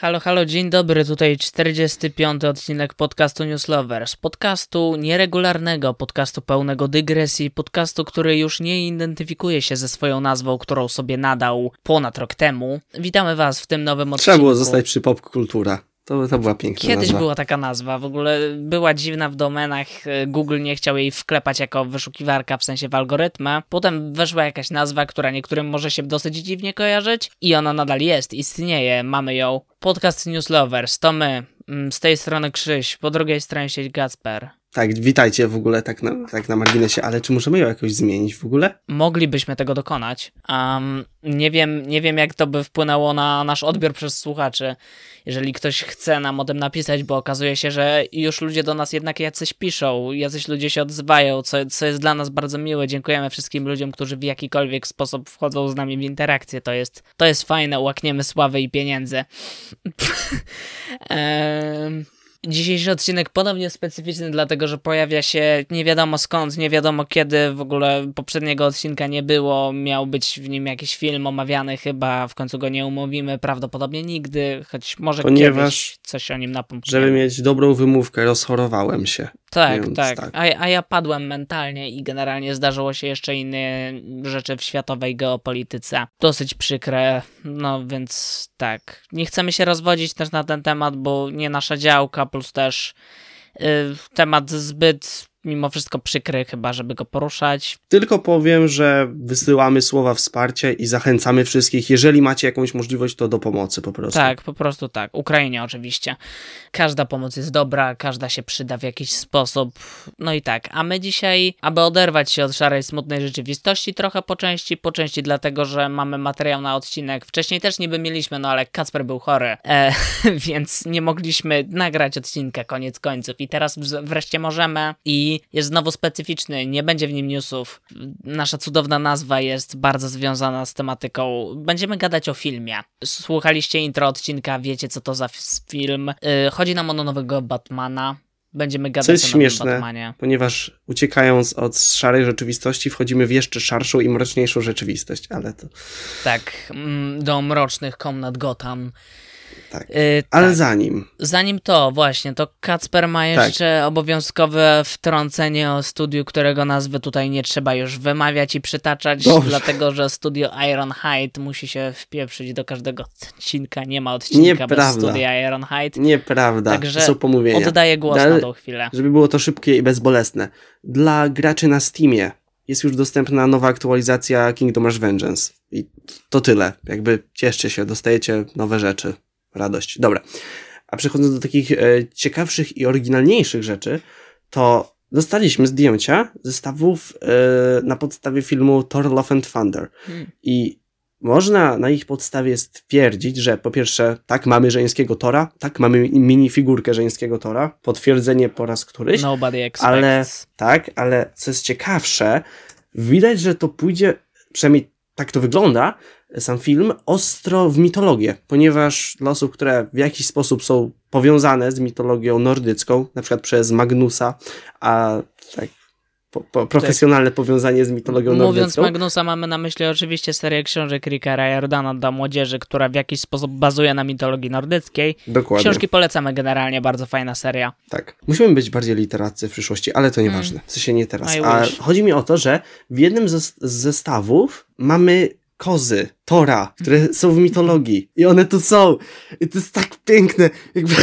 Halo, halo, dzień dobry, tutaj 45. odcinek podcastu Newslovers. Podcastu nieregularnego, podcastu pełnego dygresji, podcastu, który już nie identyfikuje się ze swoją nazwą, którą sobie nadał ponad rok temu. Witamy Was w tym nowym odcinku. Trzeba było zostać przy popkultura. To, to była piękna Kiedyś nazwa. była taka nazwa, w ogóle była dziwna w domenach, Google nie chciał jej wklepać jako wyszukiwarka, w sensie w algorytmę. Potem weszła jakaś nazwa, która niektórym może się dosyć dziwnie kojarzyć i ona nadal jest, istnieje, mamy ją. Podcast Newslovers, to my, Mm, z tej strony Krzyś, po drugiej stronie sieć Gacper. Tak, witajcie w ogóle tak na, tak na marginesie, ale czy możemy ją jakoś zmienić w ogóle? Moglibyśmy tego dokonać. Um, nie, wiem, nie wiem, jak to by wpłynęło na nasz odbiór przez słuchaczy. Jeżeli ktoś chce nam o tym napisać, bo okazuje się, że już ludzie do nas jednak jacyś piszą, jacyś ludzie się odzywają, co, co jest dla nas bardzo miłe. Dziękujemy wszystkim ludziom, którzy w jakikolwiek sposób wchodzą z nami w interakcję. To jest, to jest fajne, łakniemy sławy i pieniędzy. um, Dzisiejszy odcinek ponownie specyficzny, dlatego że pojawia się nie wiadomo skąd, nie wiadomo kiedy, w ogóle poprzedniego odcinka nie było, miał być w nim jakiś film omawiany, chyba w końcu go nie umówimy, prawdopodobnie nigdy, choć może Ponieważ, kiedyś coś o nim napomkniemy. Żeby mieć dobrą wymówkę, rozchorowałem się. Tak, tak, tak. A, a ja padłem mentalnie i generalnie zdarzyło się jeszcze inne rzeczy w światowej geopolityce. Dosyć przykre, no więc tak. Nie chcemy się rozwodzić też na ten temat, bo nie nasza działka, plus też y, temat zbyt mimo wszystko przykry chyba, żeby go poruszać. Tylko powiem, że wysyłamy słowa wsparcia i zachęcamy wszystkich, jeżeli macie jakąś możliwość, to do pomocy po prostu. Tak, po prostu tak. Ukrainie oczywiście. Każda pomoc jest dobra, każda się przyda w jakiś sposób. No i tak, a my dzisiaj, aby oderwać się od szarej, smutnej rzeczywistości, trochę po części, po części dlatego, że mamy materiał na odcinek. Wcześniej też niby mieliśmy, no ale Kacper był chory, e, więc nie mogliśmy nagrać odcinka koniec końców. I teraz wreszcie możemy i jest znowu specyficzny, nie będzie w nim newsów. Nasza cudowna nazwa jest bardzo związana z tematyką. Będziemy gadać o filmie. Słuchaliście intro odcinka, wiecie co to za film. Yy, chodzi nam o nowego Batmana. Będziemy gadać Co jest o śmieszne, Batmanie. ponieważ uciekając od szarej rzeczywistości, wchodzimy w jeszcze szarszą i mroczniejszą rzeczywistość, ale to... Tak, mm, do mrocznych komnat Gotham. Tak. Yy, Ale tak. zanim. Zanim to, właśnie, to Kacper ma Tak. jeszcze obowiązkowe wtrącenie o studiu, którego nazwy tutaj nie trzeba już wymawiać i przytaczać, Dobrze. dlatego że studio Ironhide musi się wpieprzyć do każdego odcinka. Nie ma odcinka bez Nieprawda. studia Ironhide. Nieprawda, Także są pomówienia. Oddaję głos Dal- na tą chwilę. Żeby było to szybkie i bezbolesne. Dla graczy na Steamie jest już dostępna nowa aktualizacja Kingdom Hearts Vengeance. I to tyle. Jakby cieszcie się, dostajecie nowe rzeczy. Radość. Dobra. A przechodząc do takich e, ciekawszych i oryginalniejszych rzeczy, to dostaliśmy zdjęcia zestawów e, na podstawie filmu Thor Love and Thunder. Hmm. I można na ich podstawie stwierdzić, że po pierwsze, tak, mamy żeńskiego Tora, tak, mamy minifigurkę żeńskiego Tora, potwierdzenie po raz któryś, Nobody expects. ale tak, ale co jest ciekawsze, widać, że to pójdzie, przynajmniej tak to wygląda, sam film, ostro w mitologię, ponieważ dla osób, które w jakiś sposób są powiązane z mitologią nordycką, na przykład przez Magnusa, a tak po, po, profesjonalne powiązanie z mitologią Mówiąc nordycką. Magnusa, mamy na myśli oczywiście serię książek Rickera Jordana dla młodzieży, która w jakiś sposób bazuje na mitologii nordyckiej. Dokładnie. Książki polecamy generalnie, bardzo fajna seria. Tak. Musimy być bardziej literaccy w przyszłości, ale to nieważne. W sensie nie teraz. I A chodzi mi o to, że w jednym ze, z zestawów mamy kozy, Tora, które są w mitologii. I one tu są. I to jest tak piękne. Jakby...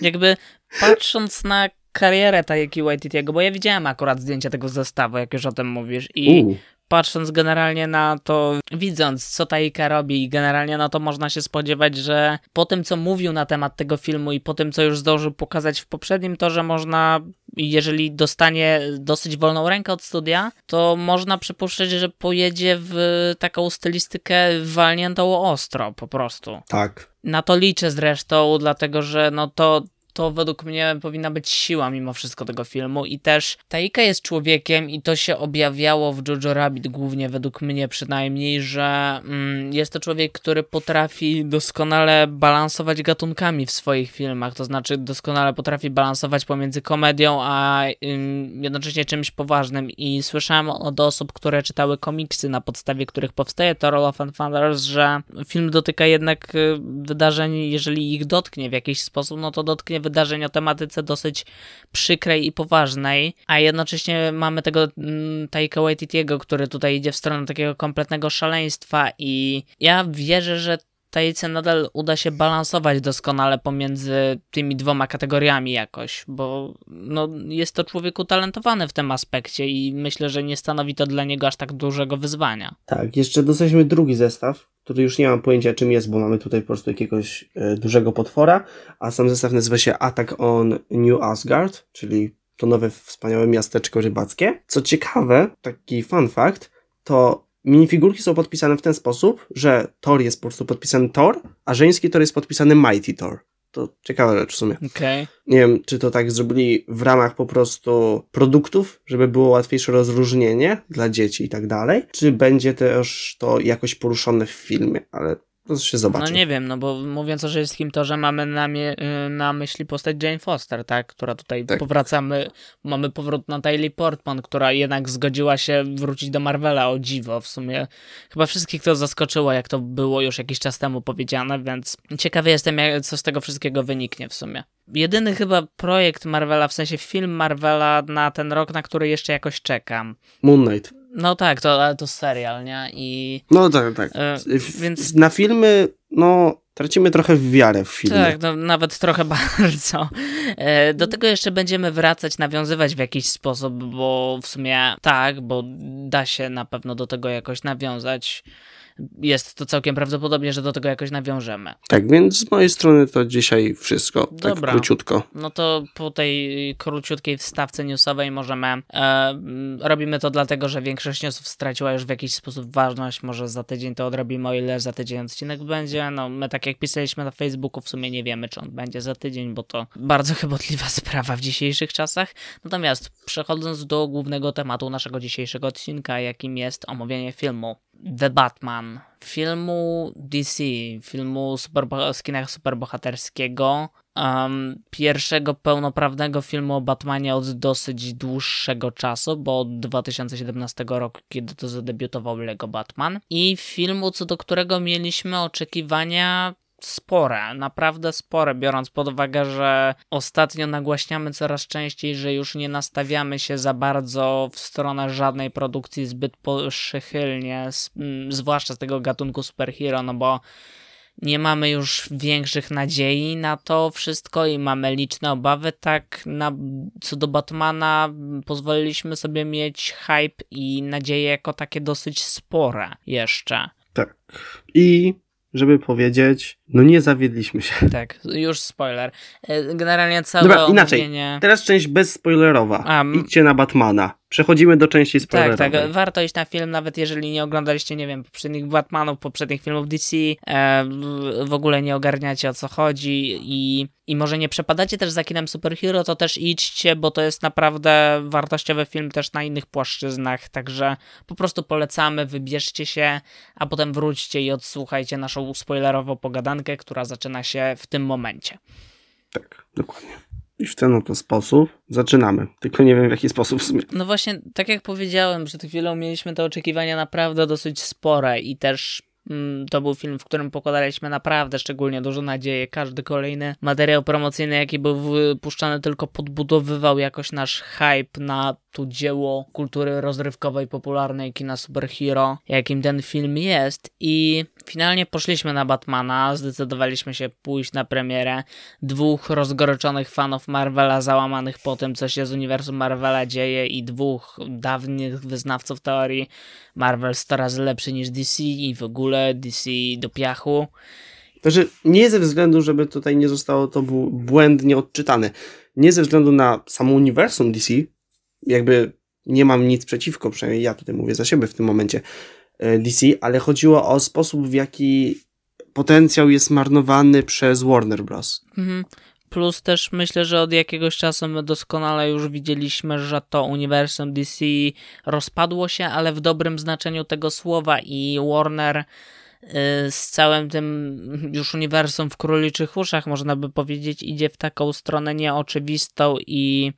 Jakby patrząc na karierę Taiki Waititiego, bo ja widziałem akurat zdjęcia tego zestawu, jak już o tym mówisz, i U, patrząc generalnie na to, widząc co Taika robi, generalnie na to można się spodziewać, że po tym, co mówił na temat tego filmu i po tym, co już zdążył pokazać w poprzednim, to, że można, jeżeli dostanie dosyć wolną rękę od studia, to można przypuszczać, że pojedzie w taką stylistykę walniętą ostro po prostu. tak. Na to liczę zresztą, dlatego że no to to według mnie powinna być siła mimo wszystko tego filmu i też Taika jest człowiekiem i to się objawiało w Jojo Rabbit głównie według mnie przynajmniej, że mm, jest to człowiek, który potrafi doskonale balansować gatunkami w swoich filmach, to znaczy doskonale potrafi balansować pomiędzy komedią a jednocześnie czymś poważnym. I słyszałem od osób, które czytały komiksy, na podstawie których powstaje to Roll of Thunders, że film dotyka jednak y, wydarzeń, jeżeli ich dotknie w jakiś sposób, no to dotknie wydarzeń o tematyce dosyć przykrej i poważnej, a jednocześnie mamy tego mm, Taika Waititiego, który tutaj idzie w stronę takiego kompletnego szaleństwa i ja wierzę, że Taice nadal uda się balansować doskonale pomiędzy tymi dwoma kategoriami jakoś, bo no, jest to człowiek utalentowany w tym aspekcie i myślę, że nie stanowi to dla niego aż tak dużego wyzwania. Tak, jeszcze dostaliśmy drugi zestaw, który już nie mam pojęcia czym jest, bo mamy tutaj po prostu jakiegoś e, dużego potwora, a sam zestaw nazywa się Attack on New Asgard, czyli to nowe wspaniałe miasteczko rybackie. Co ciekawe, taki fun fact, to minifigurki są podpisane w ten sposób, że Thor jest po prostu podpisany Thor, a żeński Thor jest podpisany Mighty Thor. To ciekawa rzecz w sumie. Okay. Nie wiem, czy to tak zrobili w ramach po prostu produktów, żeby było łatwiejsze rozróżnienie dla dzieci i tak dalej, czy będzie też to jakoś poruszone w filmie, ale to się zobaczy. No nie wiem, no bo mówiąc o żeńskim torze mamy na, mie- y, na myśli postać Jane Foster, tak? Która tutaj tak. powracamy, mamy powrót na Natalie Portman, która jednak zgodziła się wrócić do Marvela, o dziwo w sumie. Chyba wszystkich to zaskoczyło, jak to było już jakiś czas temu powiedziane, więc ciekawy jestem, jak, co z tego wszystkiego wyniknie w sumie. Jedyny chyba projekt Marvela, w sensie film Marvela na ten rok, na który jeszcze jakoś czekam. Moon Knight. No tak, to, ale to serial, nie? I, no tak, tak. E, więc... Na filmy, no, tracimy trochę wiarę w filmy. Tak, no, nawet trochę bardzo. E, do tego jeszcze będziemy wracać, nawiązywać w jakiś sposób, bo w sumie tak, bo da się na pewno do tego jakoś nawiązać jest to całkiem prawdopodobnie, że do tego jakoś nawiążemy. Tak, więc z mojej strony to dzisiaj wszystko. Tak Dobra. Tak króciutko. No to po tej króciutkiej wstawce newsowej możemy. E, robimy to dlatego, że większość newsów straciła już w jakiś sposób ważność. Może za tydzień to odrobimy, o ile za tydzień odcinek będzie. No, my tak jak pisaliśmy na Facebooku, w sumie nie wiemy, czy on będzie za tydzień, bo to bardzo chybotliwa sprawa w dzisiejszych czasach. Natomiast przechodząc do głównego tematu naszego dzisiejszego odcinka, jakim jest omówienie filmu The Batman, filmu DC, filmu super, z superbohaterskiego, um, pierwszego pełnoprawnego filmu o Batmanie od dosyć dłuższego czasu, bo od 2017 roku, kiedy to zadebiutował Lego Batman, i filmu, co do którego mieliśmy oczekiwania spore, naprawdę spore, biorąc pod uwagę, że ostatnio nagłaśniamy coraz częściej, że już nie nastawiamy się za bardzo w stronę żadnej produkcji zbyt przychylnie, zwłaszcza z tego gatunku superhero, no bo nie mamy już większych nadziei na to wszystko i mamy liczne obawy, tak na, co do Batmana pozwoliliśmy sobie mieć hype i nadzieje jako takie dosyć spore jeszcze. Tak. I żeby powiedzieć, no nie zawiedliśmy się. Tak, już spoiler. E, generalnie całe Dobra, inaczej. Omówienie... Teraz część bezspoilerowa. A, Idźcie na Batmana. Przechodzimy do części spoilerowej. Tak, tak. Warto iść na film, nawet jeżeli nie oglądaliście, nie wiem, poprzednich Batmanów, poprzednich filmów DC, e, w ogóle nie ogarniacie o co chodzi i, i może nie przepadacie też za kinem superhero, to też idźcie, bo to jest naprawdę wartościowy film też na innych płaszczyznach, także po prostu polecamy, wybierzcie się, a potem wróćcie i odsłuchajcie naszą spoilerową pogadankę, która zaczyna się w tym momencie. Tak, dokładnie. I w ten oto sposób zaczynamy. Tylko nie wiem w jaki sposób w sumie. No właśnie, tak jak powiedziałem, przed chwilą mieliśmy te oczekiwania naprawdę dosyć spore i też mm, to był film, w którym pokładaliśmy naprawdę szczególnie dużo nadziei. Każdy kolejny materiał promocyjny, jaki był wypuszczany, tylko podbudowywał jakoś nasz hype na to dzieło kultury rozrywkowej, popularnej kina superhero, jakim ten film jest. I finalnie poszliśmy na Batmana, zdecydowaliśmy się pójść na premierę dwóch rozgoryczonych fanów Marvela, załamanych po tym, co się z uniwersum Marvela dzieje, i dwóch dawnych wyznawców teorii Marvel 100 razy lepszy niż DC i w ogóle DC do piachu. Także nie ze względu, żeby tutaj nie zostało to błędnie odczytane. Nie ze względu na samo uniwersum DC, jakby nie mam nic przeciwko, przynajmniej ja tutaj mówię za siebie w tym momencie DC, ale chodziło o sposób, w jaki potencjał jest marnowany przez Warner Bros. Mhm. plus też myślę, że od jakiegoś czasu my doskonale już widzieliśmy, że to uniwersum DC rozpadło się, ale w dobrym znaczeniu tego słowa i Warner y, z całym tym już uniwersum w króliczych uszach, można by powiedzieć, idzie w taką stronę nieoczywistą i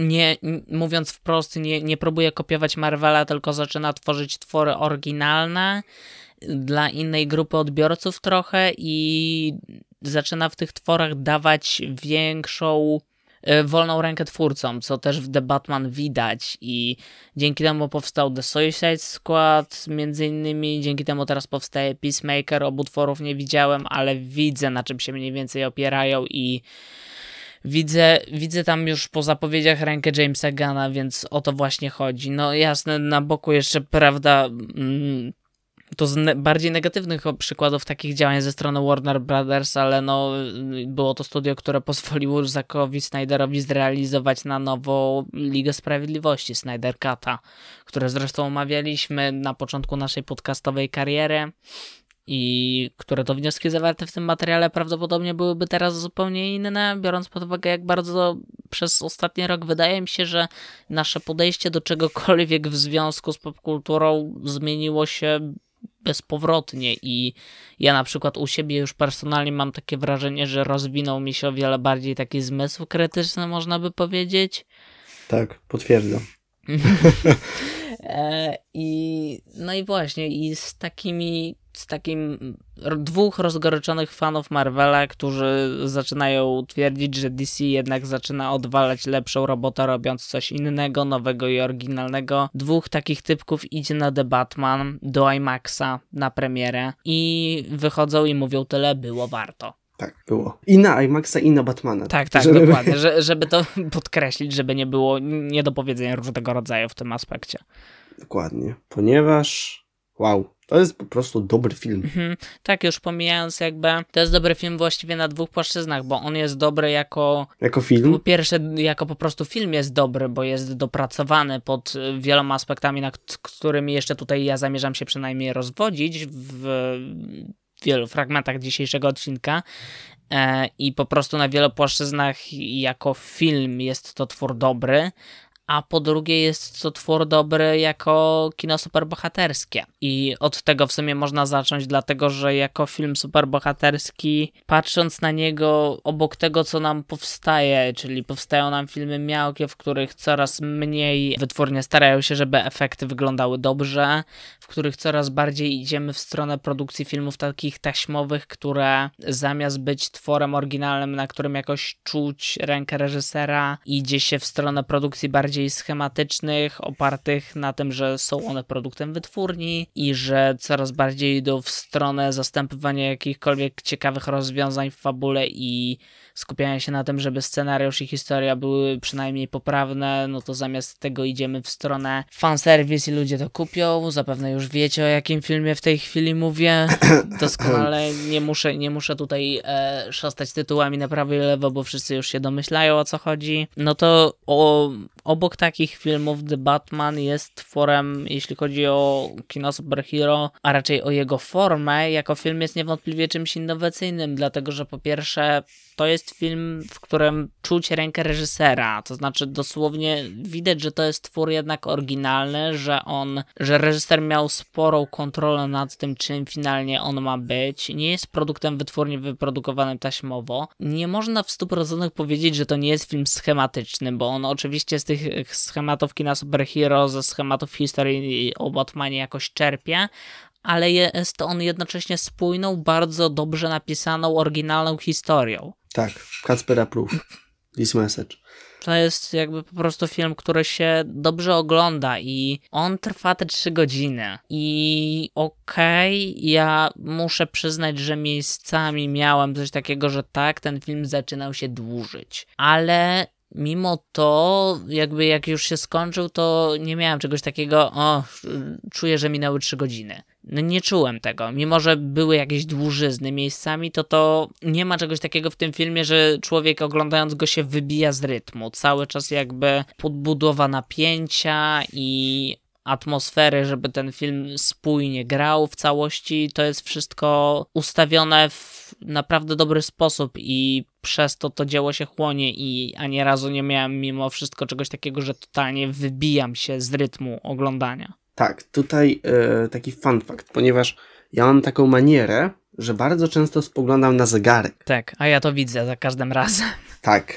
nie, mówiąc wprost, nie, nie próbuje kopiować Marvela, tylko zaczyna tworzyć twory oryginalne dla innej grupy odbiorców trochę i zaczyna w tych tworach dawać większą e, wolną rękę twórcom, co też w The Batman widać. I dzięki temu powstał The Suicide Squad, między innymi, dzięki temu teraz powstaje Peacemaker, obu tworów nie widziałem, ale widzę na czym się mniej więcej opierają i widzę, widzę tam już po zapowiedziach rękę Jamesa Gana, więc o to właśnie chodzi. No jasne, na boku jeszcze, prawda, mm, to z ne bardziej negatywnych przykładów takich działań ze strony Warner Brothers, ale no było to studio, które pozwoliło Zackowi Snyderowi zrealizować na nowo Ligę Sprawiedliwości Snyder Cut'a, które zresztą omawialiśmy na początku naszej podcastowej kariery i które to wnioski zawarte w tym materiale prawdopodobnie byłyby teraz zupełnie inne, biorąc pod uwagę, jak bardzo przez ostatni rok wydaje mi się, że nasze podejście do czegokolwiek w związku z popkulturą zmieniło się bezpowrotnie i ja na przykład u siebie już personalnie mam takie wrażenie, że rozwinął mi się o wiele bardziej taki zmysł krytyczny, można by powiedzieć. Tak, potwierdzam. E, I no i właśnie, i z takimi z takim dwóch rozgoryczonych fanów Marvela, którzy zaczynają twierdzić, że DC jednak zaczyna odwalać lepszą robotę, robiąc coś innego, nowego i oryginalnego. Dwóch takich typków idzie na The Batman do IMAXa na premierę i wychodzą i mówią tyle, było warto. Tak, było. I na IMAXa, i na Batmana. Tak, tak, żeby... dokładnie. Że, żeby to podkreślić, żeby nie było niedopowiedzenia różnego rodzaju w tym aspekcie. Dokładnie. Ponieważ, wow, to jest po prostu dobry film. Mhm. Tak, już pomijając jakby, to jest dobry film właściwie na dwóch płaszczyznach, bo on jest dobry jako... Jako film? Po pierwsze, jako po prostu film jest dobry, bo jest dopracowany pod wieloma aspektami, nad którymi jeszcze tutaj ja zamierzam się przynajmniej rozwodzić w wielu fragmentach dzisiejszego odcinka e, i po prostu na wielu płaszczyznach jako film jest to twór dobry, a po drugie jest to twór dobry jako kino superbohaterskie. I od tego w sumie można zacząć, dlatego że jako film superbohaterski, patrząc na niego obok tego, co nam powstaje, czyli powstają nam filmy miałkie, w których coraz mniej wytwórnie starają się, żeby efekty wyglądały dobrze, w których coraz bardziej idziemy w stronę produkcji filmów takich taśmowych, które zamiast być tworem oryginalnym, na którym jakoś czuć rękę reżysera, idzie się w stronę produkcji bardziej bardziej schematycznych, opartych na tym, że są one produktem wytwórni i że coraz bardziej idą w stronę zastępowania jakichkolwiek ciekawych rozwiązań w fabule i skupiania się na tym, żeby scenariusz i historia były przynajmniej poprawne, no to zamiast tego idziemy w stronę fanservice i ludzie to kupią. Zapewne już wiecie o jakim filmie w tej chwili mówię. Doskonale nie muszę, nie muszę tutaj e, szastać tytułami na prawo i lewo, bo wszyscy już się domyślają o co chodzi. No to o, obok takich filmów The Batman jest tworem, jeśli chodzi o kino superhero, a raczej o jego formę, jako film jest niewątpliwie czymś innowacyjnym, dlatego że po pierwsze to jest film, w którym czuć rękę reżysera, to znaczy dosłownie widać, że to jest twór jednak oryginalny, że on, że reżyser miał sporą kontrolę nad tym, czym finalnie on ma być. Nie jest produktem wytwórnie wyprodukowanym taśmowo. Nie można w 100% powiedzieć, że to nie jest film schematyczny, bo on oczywiście z tych schematów kina superhero, ze schematów historii o Batmanie jakoś czerpie, ale jest on jednocześnie spójną, bardzo dobrze napisaną, oryginalną historią. Tak, Kacper approve. This message. To jest jakby po prostu film, który się dobrze ogląda i on trwa te trzy godziny. I okej, okay, ja muszę przyznać, że miejscami miałem coś takiego, że tak, ten film zaczynał się dłużyć. Ale mimo to, jakby jak już się skończył, to nie miałem czegoś takiego, o, czuję, że minęły trzy godziny. No nie czułem tego. Mimo, że były jakieś dłużyzny miejscami, to to nie ma czegoś takiego w tym filmie, że człowiek oglądając go się wybija z rytmu. Cały czas jakby podbudowa napięcia i atmosfery, żeby ten film spójnie grał w całości. To jest wszystko ustawione w naprawdę dobry sposób i przez to to dzieło się chłonie i ani razu nie miałem mimo wszystko czegoś takiego, że totalnie wybijam się z rytmu oglądania. Tak, tutaj e, taki fun fact, ponieważ ja mam taką manierę, że bardzo często spoglądam na zegarek. Tak, a ja to widzę za każdym razem. Tak,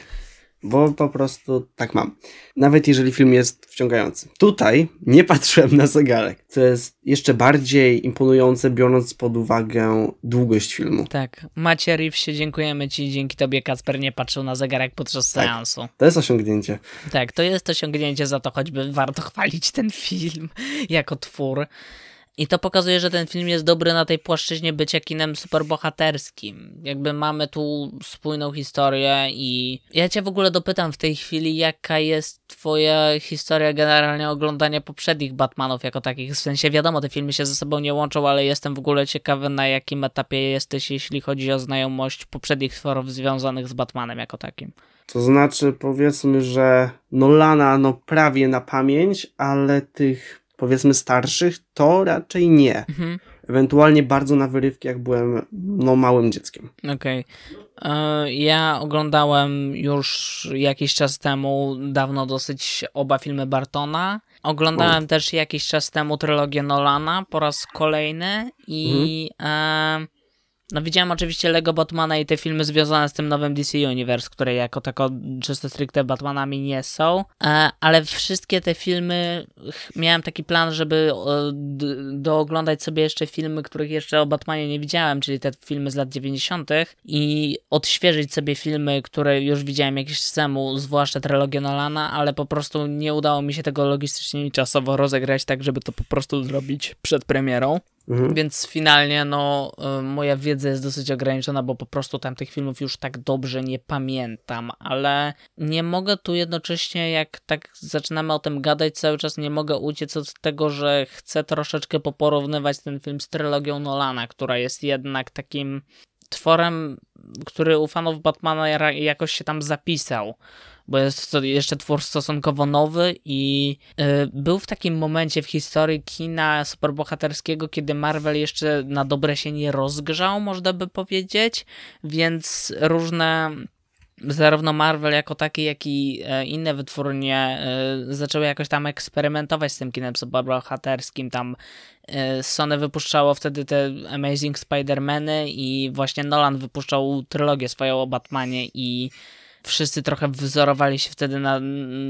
bo po prostu tak mam. Nawet jeżeli film jest wciągający. Tutaj nie patrzyłem na zegarek, co jest jeszcze bardziej imponujące, biorąc pod uwagę długość filmu. Tak, Macie Reevesie, dziękujemy Ci, dzięki Tobie Kacper nie patrzył na zegarek podczas tak, seansu. To jest osiągnięcie. Tak, to jest osiągnięcie, za to choćby warto chwalić ten film jako twór. I to pokazuje, że ten film jest dobry na tej płaszczyźnie bycia kinem superbohaterskim. Jakby mamy tu spójną historię i ja cię w ogóle dopytam w tej chwili, jaka jest twoja historia generalnie oglądania poprzednich Batmanów jako takich. W sensie wiadomo, te filmy się ze sobą nie łączą, ale jestem w ogóle ciekawy na jakim etapie jesteś, jeśli chodzi o znajomość poprzednich tworów związanych z Batmanem jako takim. To znaczy powiedzmy, że Nolana no prawie na pamięć, ale tych powiedzmy starszych, to raczej nie. Mhm. Ewentualnie bardzo na wyrywki, jak byłem no, małym dzieckiem. Okej. Okay. E, ja oglądałem już jakiś czas temu, dawno dosyć, oba filmy Bartona. Oglądałem też jakiś czas temu trylogię Nolana po raz kolejny i mhm. e, no widziałem oczywiście Lego Batmana i te filmy związane z tym nowym DC Universe, które jako tako czysto stricte Batmanami nie są, e, ale wszystkie te filmy miałem taki plan, żeby dooglądać sobie jeszcze filmy, których jeszcze o Batmanie nie widziałem, czyli te filmy z lat 90. i odświeżyć sobie filmy, które już widziałem jakiś czas temu, zwłaszcza trylogię Nolana, ale po prostu nie udało mi się tego logistycznie i czasowo rozegrać tak, żeby to po prostu zrobić przed premierą. Mhm. Więc finalnie, no, y, moja wiedza jest dosyć ograniczona, bo po prostu tam tych filmów już tak dobrze nie pamiętam, ale nie mogę tu jednocześnie, jak tak zaczynamy o tym gadać cały czas, nie mogę uciec od tego, że chcę troszeczkę poporównywać ten film z trylogią Nolana, która jest jednak takim tworem, który u fanów Batmana jakoś się tam zapisał bo jest to jeszcze twór stosunkowo nowy i yy, był w takim momencie w historii kina superbohaterskiego, kiedy Marvel jeszcze na dobre się nie rozgrzał, można by powiedzieć, więc różne zarówno Marvel jako taki, jak i e, inne wytwórnie e, zaczęły jakoś tam eksperymentować z tym kinem superbohaterskim. Tam Sony wypuszczało wtedy te Amazing Spider-Many i właśnie Nolan wypuszczał trylogię swoją o Batmanie i wszyscy trochę wzorowali się wtedy na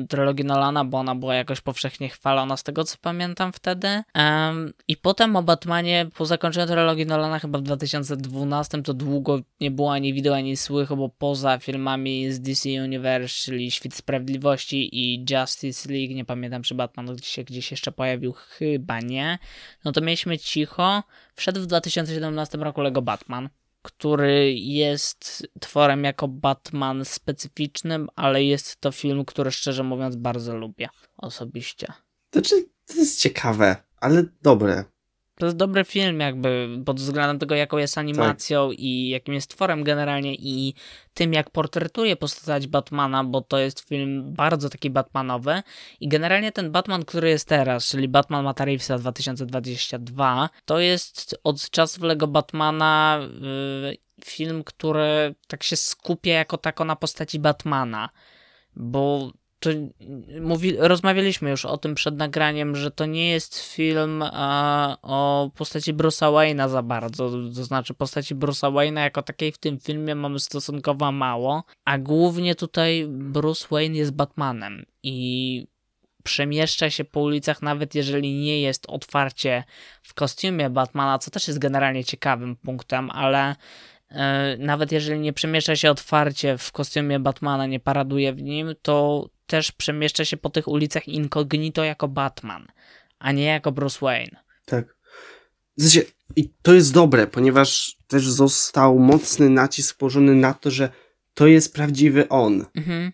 trylogii Nolana, bo ona była jakoś powszechnie chwalona z tego co pamiętam wtedy. Um, I potem o Batmanie po zakończeniu trylogii Nolana chyba w 2012 to długo nie było ani wideo, ani słychu, bo poza filmami z DC Universe, czyli Świt Sprawiedliwości i Justice League, nie pamiętam czy Batman gdzieś gdzieś jeszcze pojawił, chyba nie, no to mieliśmy cicho. Wszedł w 2017 roku Lego Batman który jest tworem jako Batman specyficznym, ale jest to film, który szczerze mówiąc bardzo lubię osobiście. Znaczy, to jest ciekawe, ale dobre. To jest dobry film, jakby pod względem tego, jaką jest animacją tak. i jakim jest tworem generalnie i tym, jak portretuje postać Batmana, bo to jest film bardzo taki Batmanowy. I generalnie ten Batman, który jest teraz, czyli Batman Mata Reevesa 2022, to jest od czasów Lego Batmana yy, film, który tak się skupia jako tako na postaci Batmana. Bo to mówi, rozmawialiśmy już o tym przed nagraniem, że to nie jest film a, o postaci Bruce'a Wayne'a za bardzo. To znaczy, postaci Bruce'a Wayne'a jako takiej w tym filmie mamy stosunkowo mało, a głównie tutaj Bruce Wayne jest Batmanem i przemieszcza się po ulicach, nawet jeżeli nie jest otwarcie w kostiumie Batmana, co też jest generalnie ciekawym punktem, ale e, nawet jeżeli nie przemieszcza się otwarcie w kostiumie Batmana, nie paraduje w nim, to też przemieszcza się po tych ulicach incognito jako Batman, a nie jako Bruce Wayne. Tak. I to jest dobre, ponieważ też został mocny nacisk położony na to, że to jest prawdziwy on. Mhm.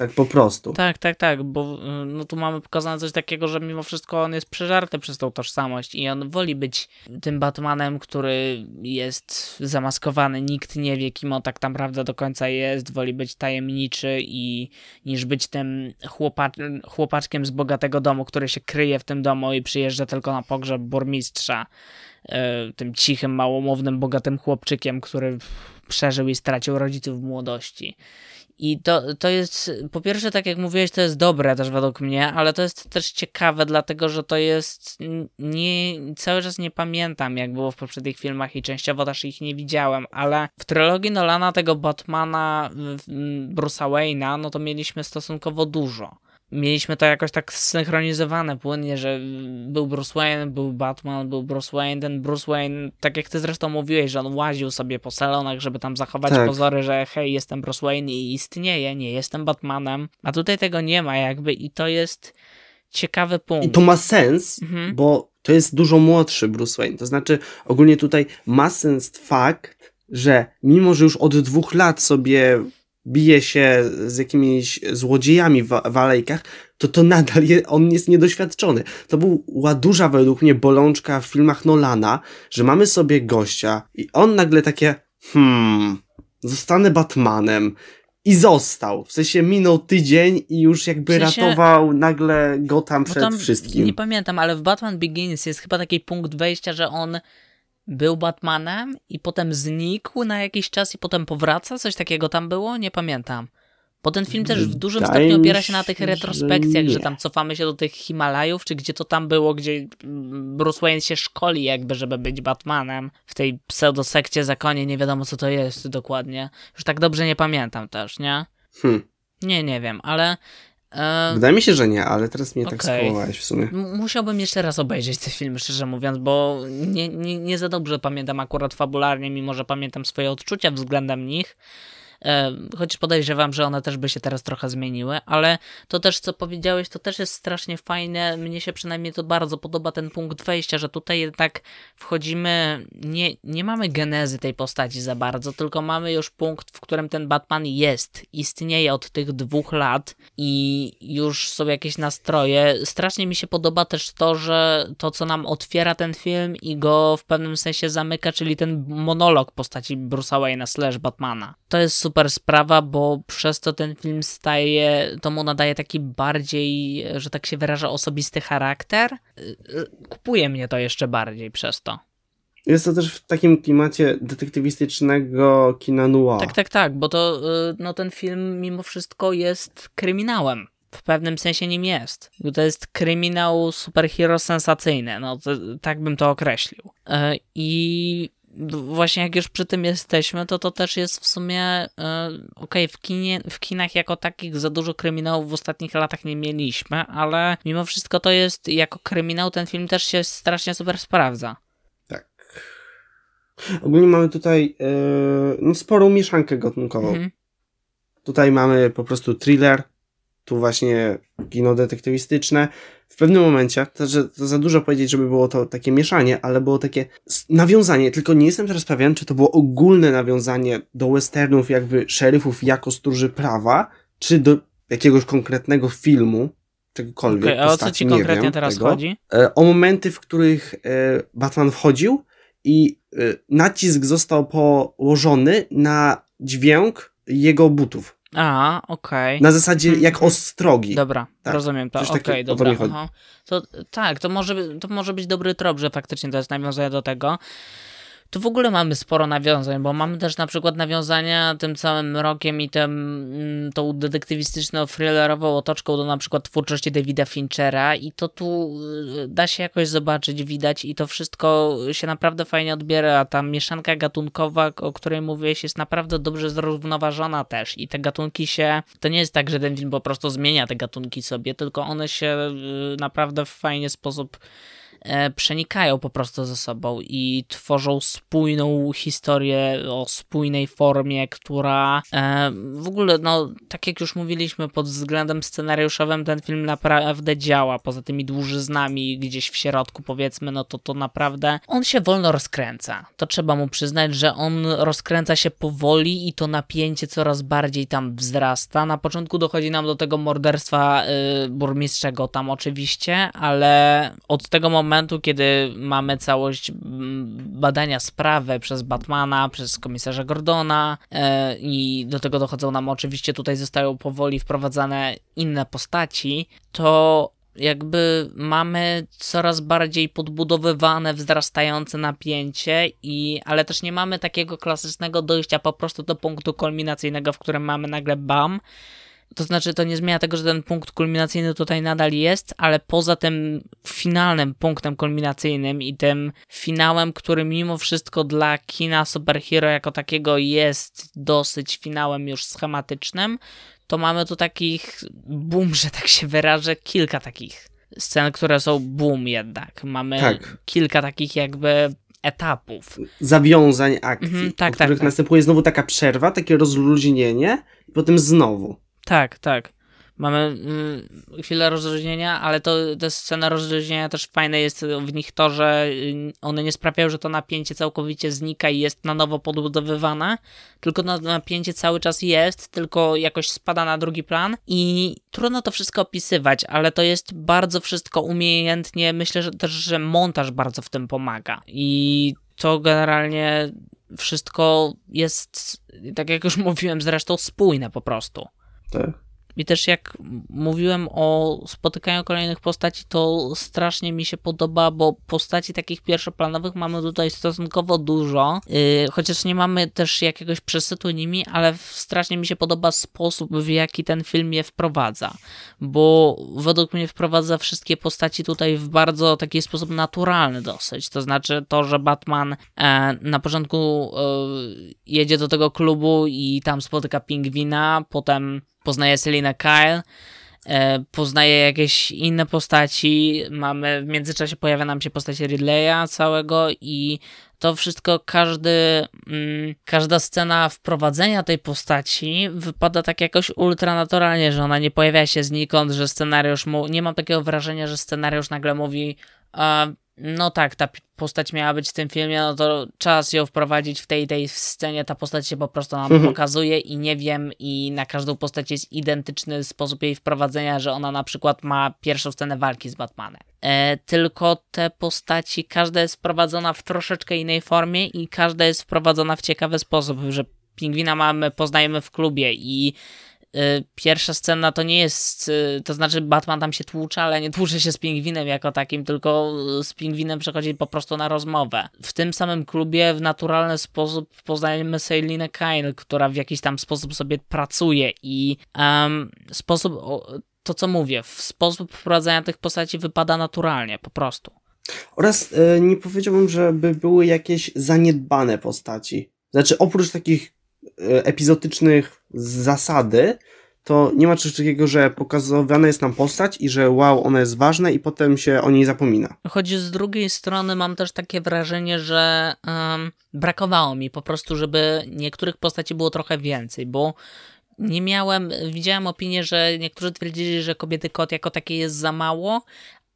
Tak po prostu. Tak, tak, tak, bo y, no tu mamy pokazane coś takiego, że mimo wszystko on jest przeżarty przez tą tożsamość i on woli być tym Batmanem, który jest zamaskowany, nikt nie wie kim on tak naprawdę do końca jest, woli być tajemniczy i niż być tym chłopa chłopaczkiem z bogatego domu, który się kryje w tym domu i przyjeżdża tylko na pogrzeb burmistrza, y, tym cichym, małomównym, bogatym chłopczykiem, który przeżył i stracił rodziców w młodości. I to, to jest, po pierwsze, tak jak mówiłeś, to jest dobre też według mnie, ale to jest też ciekawe, dlatego że to jest, nie, cały czas nie pamiętam, jak było w poprzednich filmach i częściowo też ich nie widziałem, ale w trylogii Nolana tego Batmana Bruce'a Wayne'a, no to mieliśmy stosunkowo dużo mieliśmy to jakoś tak zsynchronizowane płynnie, że był Bruce Wayne, był Batman, był Bruce Wayne, ten Bruce Wayne, tak jak ty zresztą mówiłeś, że on łaził sobie po salonach, żeby tam zachować tak. pozory, że hej, jestem Bruce Wayne i istnieje, nie jestem Batmanem, a tutaj tego nie ma jakby i to jest ciekawy punkt. I to ma sens, mhm. bo to jest dużo młodszy Bruce Wayne, to znaczy ogólnie tutaj ma sens fakt, że mimo, że już od dwóch lat sobie bije się z jakimiś złodziejami w, alejkach, to to nadal je, on jest niedoświadczony. To była duża według mnie bolączka w filmach Nolana, że mamy sobie gościa i on nagle takie hmm, zostanę Batmanem. I został. W sensie minął tydzień i już jakby w sensie, ratował nagle Gotham przed wszystkim. Nie pamiętam, ale w Batman Begins jest chyba taki punkt wejścia, że on był Batmanem i potem znikł na jakiś czas i potem powraca? Coś takiego tam było? Nie pamiętam. Bo ten film też w dużym Wydaje stopniu opiera się na tych retrospekcjach, że, że, tam cofamy się do tych Himalajów, czy gdzie to tam było, gdzie Bruce Wayne się szkoli jakby, żeby być Batmanem. W tej pseudosekcie zakonie nie wiadomo co to jest dokładnie. Już tak dobrze nie pamiętam też, nie? Hmm. Nie, nie wiem, ale Wydaje mi się, że nie, ale teraz mnie okay. tak skołowałeś w sumie. Musiałbym jeszcze raz obejrzeć te filmy, szczerze mówiąc, bo nie, nie, nie za dobrze pamiętam akurat fabularnie, mimo że pamiętam swoje odczucia względem nich. Chociaż podejrzewam, że one też by się teraz trochę zmieniły, ale to też, co powiedziałeś, to też jest strasznie fajne. Mnie się przynajmniej to bardzo podoba ten punkt wejścia, że tutaj jednak wchodzimy, nie, nie mamy genezy tej postaci za bardzo, tylko mamy już punkt, w którym ten Batman jest, istnieje od tych dwóch lat i już są jakieś nastroje. Strasznie mi się podoba też to, że to, co nam otwiera ten film i go w pewnym sensie zamyka, czyli ten monolog postaci Bruce'a Wayne'a slash Batmana. To jest super super sprawa, bo przez to ten film staje, to mu nadaje taki bardziej, że tak się wyraża, osobisty charakter. Kupuje mnie to jeszcze bardziej przez to. Jest to też w takim klimacie detektywistycznego kina noir. Tak, tak, tak, bo to y, no, ten film mimo wszystko jest kryminałem. W pewnym sensie nim jest. To jest kryminał superhero sensacyjny, no to, tak bym to określił. Y, I właśnie jak już przy tym jesteśmy, to to też jest w sumie e, okej, okay, w, kinie, w kinach jako takich za dużo kryminałów w ostatnich latach nie mieliśmy, ale mimo wszystko to jest, jako kryminał ten film też się strasznie super sprawdza. Tak. Ogólnie mamy tutaj yy, no, sporą mieszankę gatunkową. Mhm. Tutaj mamy po prostu thriller, tu właśnie kino detektywistyczne. W pewnym momencie, to, że to za dużo powiedzieć, żeby było to takie mieszanie, ale było takie nawiązanie, tylko nie jestem teraz pewien, czy to było ogólne nawiązanie do westernów jakby szeryfów jako stróży prawa, czy do jakiegoś konkretnego filmu, czegokolwiek. Okay, a o co ci konkretnie wiem, teraz tego. chodzi? E, o momenty, w których e, Batman wchodził i e, nacisk został położony na dźwięk jego butów. A, okej. Okay. Na zasadzie mhm, jak ostrogi. Dobra, tak. rozumiem to. Okej, okay, dobra. To, tak, to może, to może być dobry trop, że faktycznie to jest nawiązanie do tego. Tu w ogóle mamy sporo nawiązań, bo mamy też na przykład nawiązania tym całym rokiem i tym, mm, tą detektywistyczną, thrillerową otoczką do na przykład twórczości Davida Finchera i to tu y, da się jakoś zobaczyć, widać i to wszystko się naprawdę fajnie odbiera. Ta mieszanka gatunkowa, o której mówiłeś, jest naprawdę dobrze zrównoważona też i te gatunki się, to nie jest tak, że ten film po prostu zmienia te gatunki sobie, tylko one się y, naprawdę w fajny sposób przenikają po prostu ze sobą i tworzą spójną historię o spójnej formie, która e, w ogóle, no, tak jak już mówiliśmy, pod względem scenariuszowym ten film naprawdę działa. Poza tymi dłużyznami gdzieś w środku, powiedzmy, no to to naprawdę on się wolno rozkręca. To trzeba mu przyznać, że on rozkręca się powoli i to napięcie coraz bardziej tam wzrasta. Na początku dochodzi nam do tego morderstwa y, burmistrzego tam oczywiście, ale od tego momentu, kiedy mamy całość badania sprawy przez Batmana, przez komisarza Gordona y, i do tego dochodzą nam oczywiście tutaj zostają powoli wprowadzane inne postaci, to jakby mamy coraz bardziej podbudowywane, wzrastające napięcie, i, ale też nie mamy takiego klasycznego dojścia po prostu do punktu kulminacyjnego, w którym mamy nagle bam. To znaczy, to nie zmienia tego, że ten punkt kulminacyjny tutaj nadal jest, ale poza tym finalnym punktem kulminacyjnym i tym finałem, który mimo wszystko dla kina superhero jako takiego jest dosyć finałem już schematycznym, to mamy tu takich boom, że tak się wyrażę, kilka takich scen, które są boom jednak. Mamy tak. kilka takich jakby etapów. Zawiązań akcji, mhm, tak, tak, których tak. następuje znowu taka przerwa, takie rozluźnienie i potem znowu. Tak, tak. Mamy y, chwilę rozróżnienia, ale to te scena rozróżnienia też fajne jest w nich to, że y, one nie sprawiają, że to napięcie całkowicie znika i jest na nowo podbudowywane, tylko to napięcie cały czas jest, tylko jakoś spada na drugi plan i trudno to wszystko opisywać, ale to jest bardzo wszystko umiejętnie, myślę że też, że montaż bardzo w tym pomaga i to generalnie wszystko jest, tak jak już mówiłem zresztą, spójne po prostu. Tak. I też jak mówiłem o spotykaniu kolejnych postaci, to strasznie mi się podoba, bo postaci takich pierwszoplanowych mamy tutaj stosunkowo dużo, yy, chociaż nie mamy też jakiegoś przesytu nimi, ale strasznie mi się podoba sposób, w jaki ten film je wprowadza, bo według mnie wprowadza wszystkie postaci tutaj w bardzo taki sposób naturalny dosyć, to znaczy to, że Batman e, na początku e, jedzie do tego klubu i tam spotyka pingwina, potem poznaje Selina Kyle, e, poznaje jakieś inne postaci, mamy, w międzyczasie pojawia nam się postać Ridleya całego i to wszystko, każdy, mm, każda scena wprowadzenia tej postaci wypada tak jakoś ultranaturalnie, że ona nie pojawia się znikąd, że scenariusz mu, nie mam takiego wrażenia, że scenariusz nagle mówi no tak, ta postać miała być w tym filmie, no to czas ją wprowadzić w tej tej scenie, ta postać się po prostu nam mhm. pokazuje i nie wiem, i na każdą postać jest identyczny sposób jej wprowadzenia, że ona na przykład ma pierwszą scenę walki z Batmanem. E, tylko te postaci, każda jest wprowadzona w troszeczkę innej formie i każda jest wprowadzona w ciekawy sposób, że Pingwina mamy, poznajemy w klubie i pierwsza scena to nie jest, y, to znaczy Batman tam się tłucze, ale nie tłucze się z pingwinem jako takim, tylko z pingwinem przechodzi po prostu na rozmowę. W tym samym klubie w naturalny sposób poznajemy Seilinę Kyle, która w jakiś tam sposób sobie pracuje i um, sposób, to co mówię, w sposób wprowadzania tych postaci wypada naturalnie, po prostu. Oraz e, nie powiedziałbym, żeby były jakieś zaniedbane postaci. Znaczy, oprócz takich E, epizodycznych zasady, to nie ma czegoś takiego, że pokazywana jest nam postać i że wow, ona jest ważna i potem się o niej zapomina. Choć z drugiej strony mam też takie wrażenie, że um, brakowało mi po prostu, żeby niektórych postaci było trochę więcej, bo nie miałem, widziałem opinię, że niektórzy twierdzili, że kobiety kot jako takie jest za mało,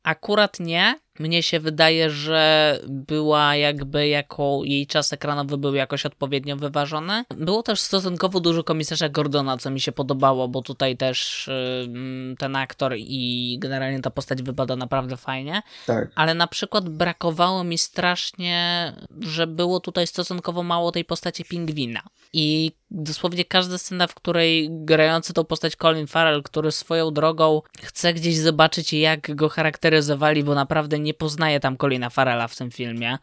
akurat nie, mnie się wydaje, że była jakby jako jej czas ekranowy był jakoś odpowiednio wyważony. Było też stosunkowo dużo komisarza Gordona, co mi się podobało, bo tutaj też yy, ten aktor i generalnie ta postać wypada naprawdę fajnie. Tak. Ale na przykład brakowało mi strasznie, że było tutaj stosunkowo mało tej postaci pingwina. I dosłownie każda scena, w której grający tą postać Colin Farrell, który swoją drogą chce gdzieś zobaczyć, jak go charakteryzowali, bo naprawdę nie poznaje tam Colina Farrella w tym filmie,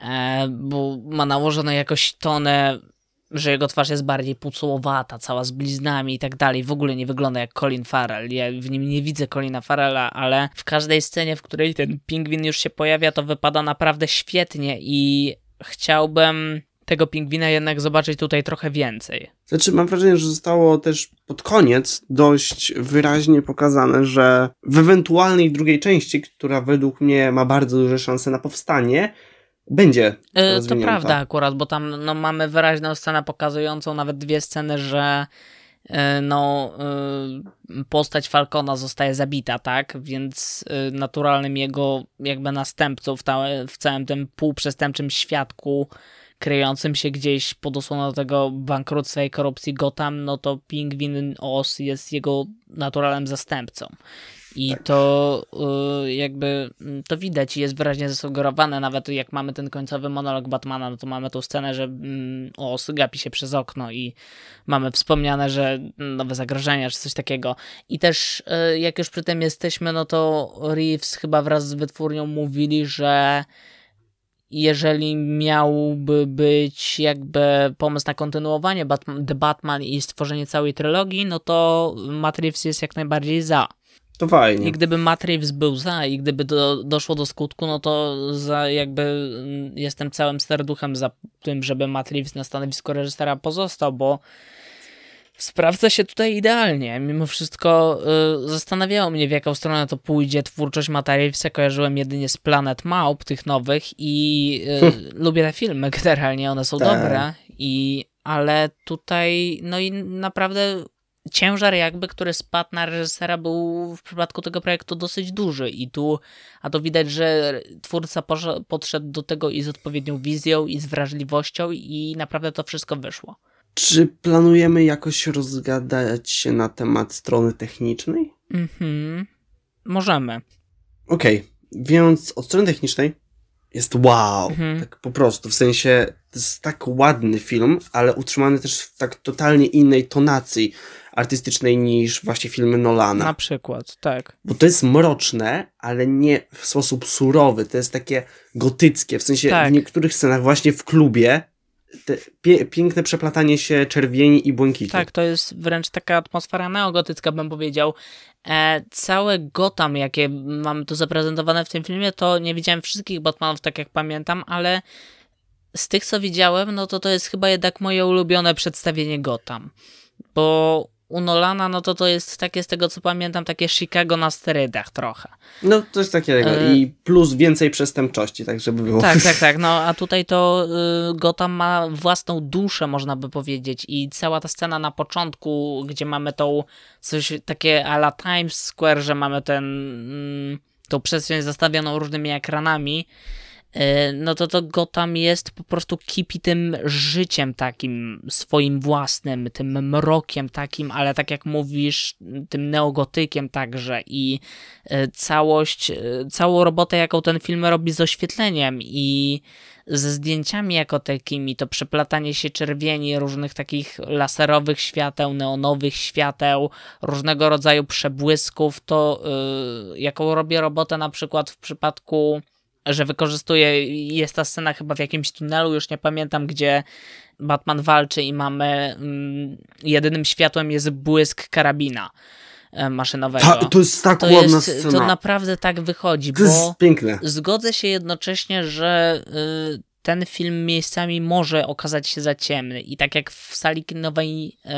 e, bo ma nałożoną jakoś tonę, że jego twarz jest bardziej pucułowata, cała z bliznami i tak dalej. W ogóle nie wygląda jak Colin Farrell. Ja w nim nie widzę Colina Farrella, ale w każdej scenie, w której ten pingwin już się pojawia, to wypada naprawdę świetnie i chciałbym tego pingwina jednak zobaczyć tutaj trochę więcej. Znaczy, mam wrażenie, że zostało też pod koniec dość wyraźnie pokazane, że w ewentualnej drugiej części, która według mnie ma bardzo duże szanse na powstanie, będzie. Yy, to prawda akurat, bo tam no, mamy wyraźną scenę pokazującą nawet dwie sceny, że E, no, e, postać Falcona zostaje zabita, tak? Więc e, naturalnym jego jakby następcą w, w całym tym półprzestępczym świadku kryjącym się gdzieś pod osłoną tego bankructwa i korupcji Gotham, no to Pingwin Os jest jego naturalnym zastępcą. I tak. to y, jakby mm, to widać i jest wyraźnie zasugerowane, nawet jak mamy ten końcowy monolog Batmana, no to mamy tą scenę, że mm, os gapi się przez okno i mamy wspomniane, że nowe zagrożenia czy coś takiego. I też y, jak już przy tym jesteśmy, no to Reeves chyba wraz z wytwórnią mówili, że jeżeli miałby być jakby pomysł na kontynuowanie Batman, The Batman i stworzenie całej trylogii, no to Matt Reeves jest jak najbardziej za. To fajnie. I gdyby Matt Reeves był za i gdyby do, doszło do skutku, no to za jakby mm, jestem całym serduchem za tym, żeby Matt Reeves na stanowisku reżysera pozostał, bo sprawdza się tutaj idealnie. Mimo wszystko y, zastanawiało mnie, w jaką stronę to pójdzie. Twórczość Matta Reevesa kojarzyłem jedynie z Planet Maup, tych nowych i y, lubię te filmy generalnie, one są tak. dobre, i, ale tutaj no i naprawdę ciężar jakby, który spadł na reżysera był w przypadku tego projektu dosyć duży i tu, a to widać, że twórca podszedł do tego i z odpowiednią wizją i z wrażliwością i naprawdę to wszystko wyszło. Czy planujemy jakoś rozgadać się na temat strony technicznej? Mhm, możemy. Okej, okay. więc od strony technicznej jest wow, mhm. tak po prostu, w sensie to jest tak ładny film, ale utrzymany też w tak totalnie innej tonacji artystycznej niż właśnie filmy Nolana. Na przykład, tak. Bo to jest mroczne, ale nie w sposób surowy, to jest takie gotyckie, w sensie tak. w niektórych scenach właśnie w klubie pie piękne przeplatanie się czerwieni i błękitu. Tak, to jest wręcz taka atmosfera neogotycka, bym powiedział. E, całe Gotham, jakie mamy tu zaprezentowane w tym filmie, to nie widziałem wszystkich Batmanów, tak jak pamiętam, ale z tych, co widziałem, no to to jest chyba jednak moje ulubione przedstawienie Gotham. Bo u Nolana, no to to jest takie, z tego co pamiętam, takie Chicago na sterydach trochę. No, jest takiego y i plus więcej przestępczości, tak żeby było. Tak, tak, tak, no a tutaj to y Gotham ma własną duszę, można by powiedzieć i cała ta scena na początku, gdzie mamy tą coś takie a la Times Square, że mamy ten, y tą przestrzeń zastawioną różnymi ekranami, no to to Gotham jest po prostu kipi tym życiem takim swoim własnym, tym mrokiem takim, ale tak jak mówisz, tym neogotykiem także i e, całość, e, całą robotę, jaką ten film robi z oświetleniem i ze zdjęciami jako takimi, to przeplatanie się czerwieni, różnych takich laserowych świateł, neonowych świateł, różnego rodzaju przebłysków, to yy, jaką robię robotę na przykład w przypadku że wykorzystuje, jest ta scena chyba w jakimś tunelu, już nie pamiętam, gdzie Batman walczy i mamy, mm, jedynym światłem jest błysk karabina e, maszynowego. Ta, to jest tak to ładna jest, scena. To naprawdę tak wychodzi, to bo piękne. zgodzę się jednocześnie, że y, ten film miejscami może okazać się za ciemny i tak jak w sali kinowej y,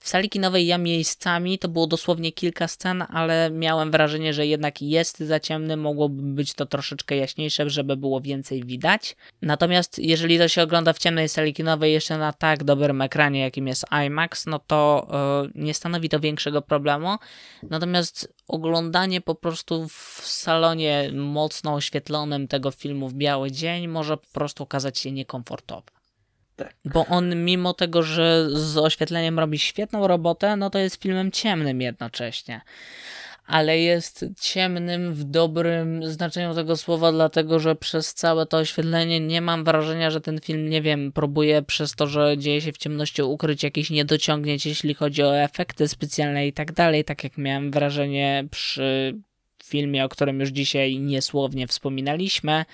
w sali kinowej ja miejscami to było dosłownie kilka scen, ale miałem wrażenie, że jednak jest za ciemny, mogłoby być to troszeczkę jaśniejsze, żeby było więcej widać. Natomiast jeżeli to się ogląda w ciemnej sali kinowej jeszcze na tak dobrym ekranie, jakim jest IMAX, no to yy, nie stanowi to większego problemu. Natomiast oglądanie po prostu w salonie mocno oświetlonym tego filmu w biały dzień może po prostu okazać się niekomfortowe. Tak. Bo on, mimo tego, że z oświetleniem robi świetną robotę, no to jest filmem ciemnym jednocześnie. Ale jest ciemnym w dobrym znaczeniu tego słowa, dlatego że przez całe to oświetlenie nie mam wrażenia, że ten film, nie wiem, próbuje przez to, że dzieje się w ciemności, ukryć jakiś niedociągnięć, jeśli chodzi o efekty specjalne i tak dalej. Tak jak miałem wrażenie przy filmie, o którym już dzisiaj niesłownie wspominaliśmy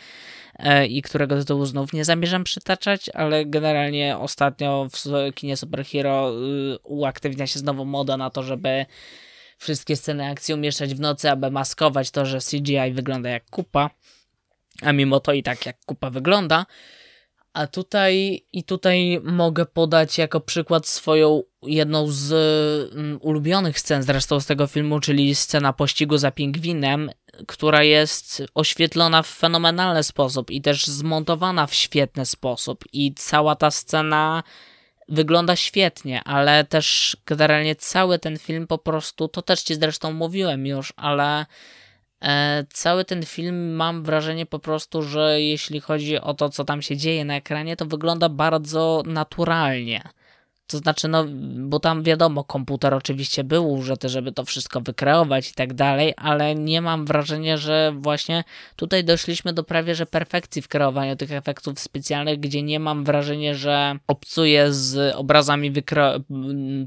i którego tytułu znów nie zamierzam przytaczać, ale generalnie ostatnio w kinie superhero y, uaktywnia się znowu moda na to, żeby wszystkie sceny akcji umieszczać w nocy, aby maskować to, że CGI wygląda jak kupa, a mimo to i tak jak kupa wygląda. A tutaj i tutaj mogę podać jako przykład swoją jedną z um, ulubionych scen zresztą z tego filmu, czyli scena pościgu za pingwinem, która jest oświetlona w fenomenalny sposób i też zmontowana w świetny sposób. I cała ta scena wygląda świetnie, ale też generalnie cały ten film po prostu, to też ci zresztą mówiłem już, ale cały ten film mam wrażenie po prostu, że jeśli chodzi o to, co tam się dzieje na ekranie, to wygląda bardzo naturalnie. To znaczy, no, bo tam wiadomo, komputer oczywiście był użyty, żeby to wszystko wykreować i tak dalej, ale nie mam wrażenia, że właśnie tutaj doszliśmy do prawie że perfekcji w kreowaniu tych efektów specjalnych, gdzie nie mam wrażenia, że obcuję z obrazami wykre...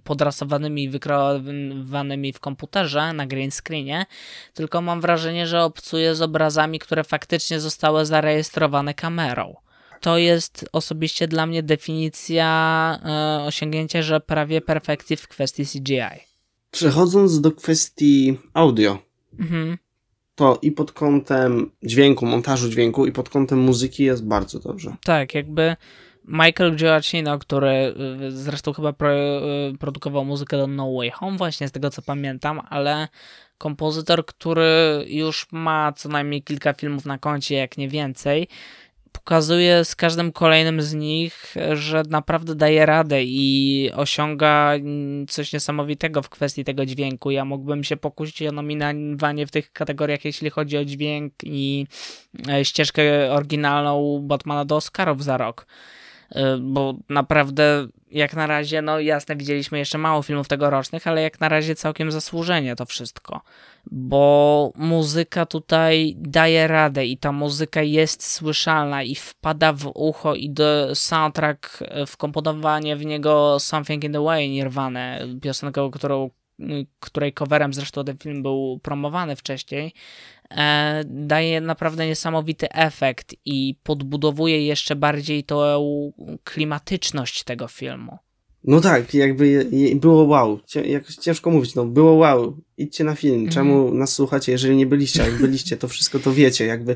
podrasowanymi i wykreowanymi w komputerze na green screenie, tylko mam wrażenie, że obcuję z obrazami, które faktycznie zostały zarejestrowane kamerą to jest osobiście dla mnie definicja e, osiągnięcia, że prawie perfekcji w kwestii CGI. Przechodząc do kwestii audio, mhm. to i pod kątem dźwięku, montażu dźwięku, i pod kątem muzyki jest bardzo dobrze. Tak, jakby Michael Giacchino, który e, zresztą chyba e, produkował muzykę do No Way Home, właśnie z tego co pamiętam, ale kompozytor, który już ma co najmniej kilka filmów na koncie, jak nie więcej, pokazuje z każdym kolejnym z nich, że naprawdę daje radę i osiąga coś niesamowitego w kwestii tego dźwięku. Ja mógłbym się pokusić o nominowanie w tych kategoriach, jeśli chodzi o dźwięk i e, ścieżkę oryginalną Batmana do Oscarów za rok. E, bo naprawdę jak na razie, no jasne, widzieliśmy jeszcze mało filmów tegorocznych, ale jak na razie całkiem zasłużenie to wszystko, bo muzyka tutaj daje radę i ta muzyka jest słyszalna i wpada w ucho i do soundtrack, wkomponowanie w niego Something in the Way Nirvana, piosenkę, którą której coverem zresztą ten film był promowany wcześniej, e, daje naprawdę niesamowity efekt i podbudowuje jeszcze bardziej tą klimatyczność tego filmu. No tak, jakby było wow. Ciężko mówić, no było wow. Idźcie na film. Mhm. Czemu mm. nas słuchacie, jeżeli nie byliście? Jak byliście, to wszystko to wiecie, jakby.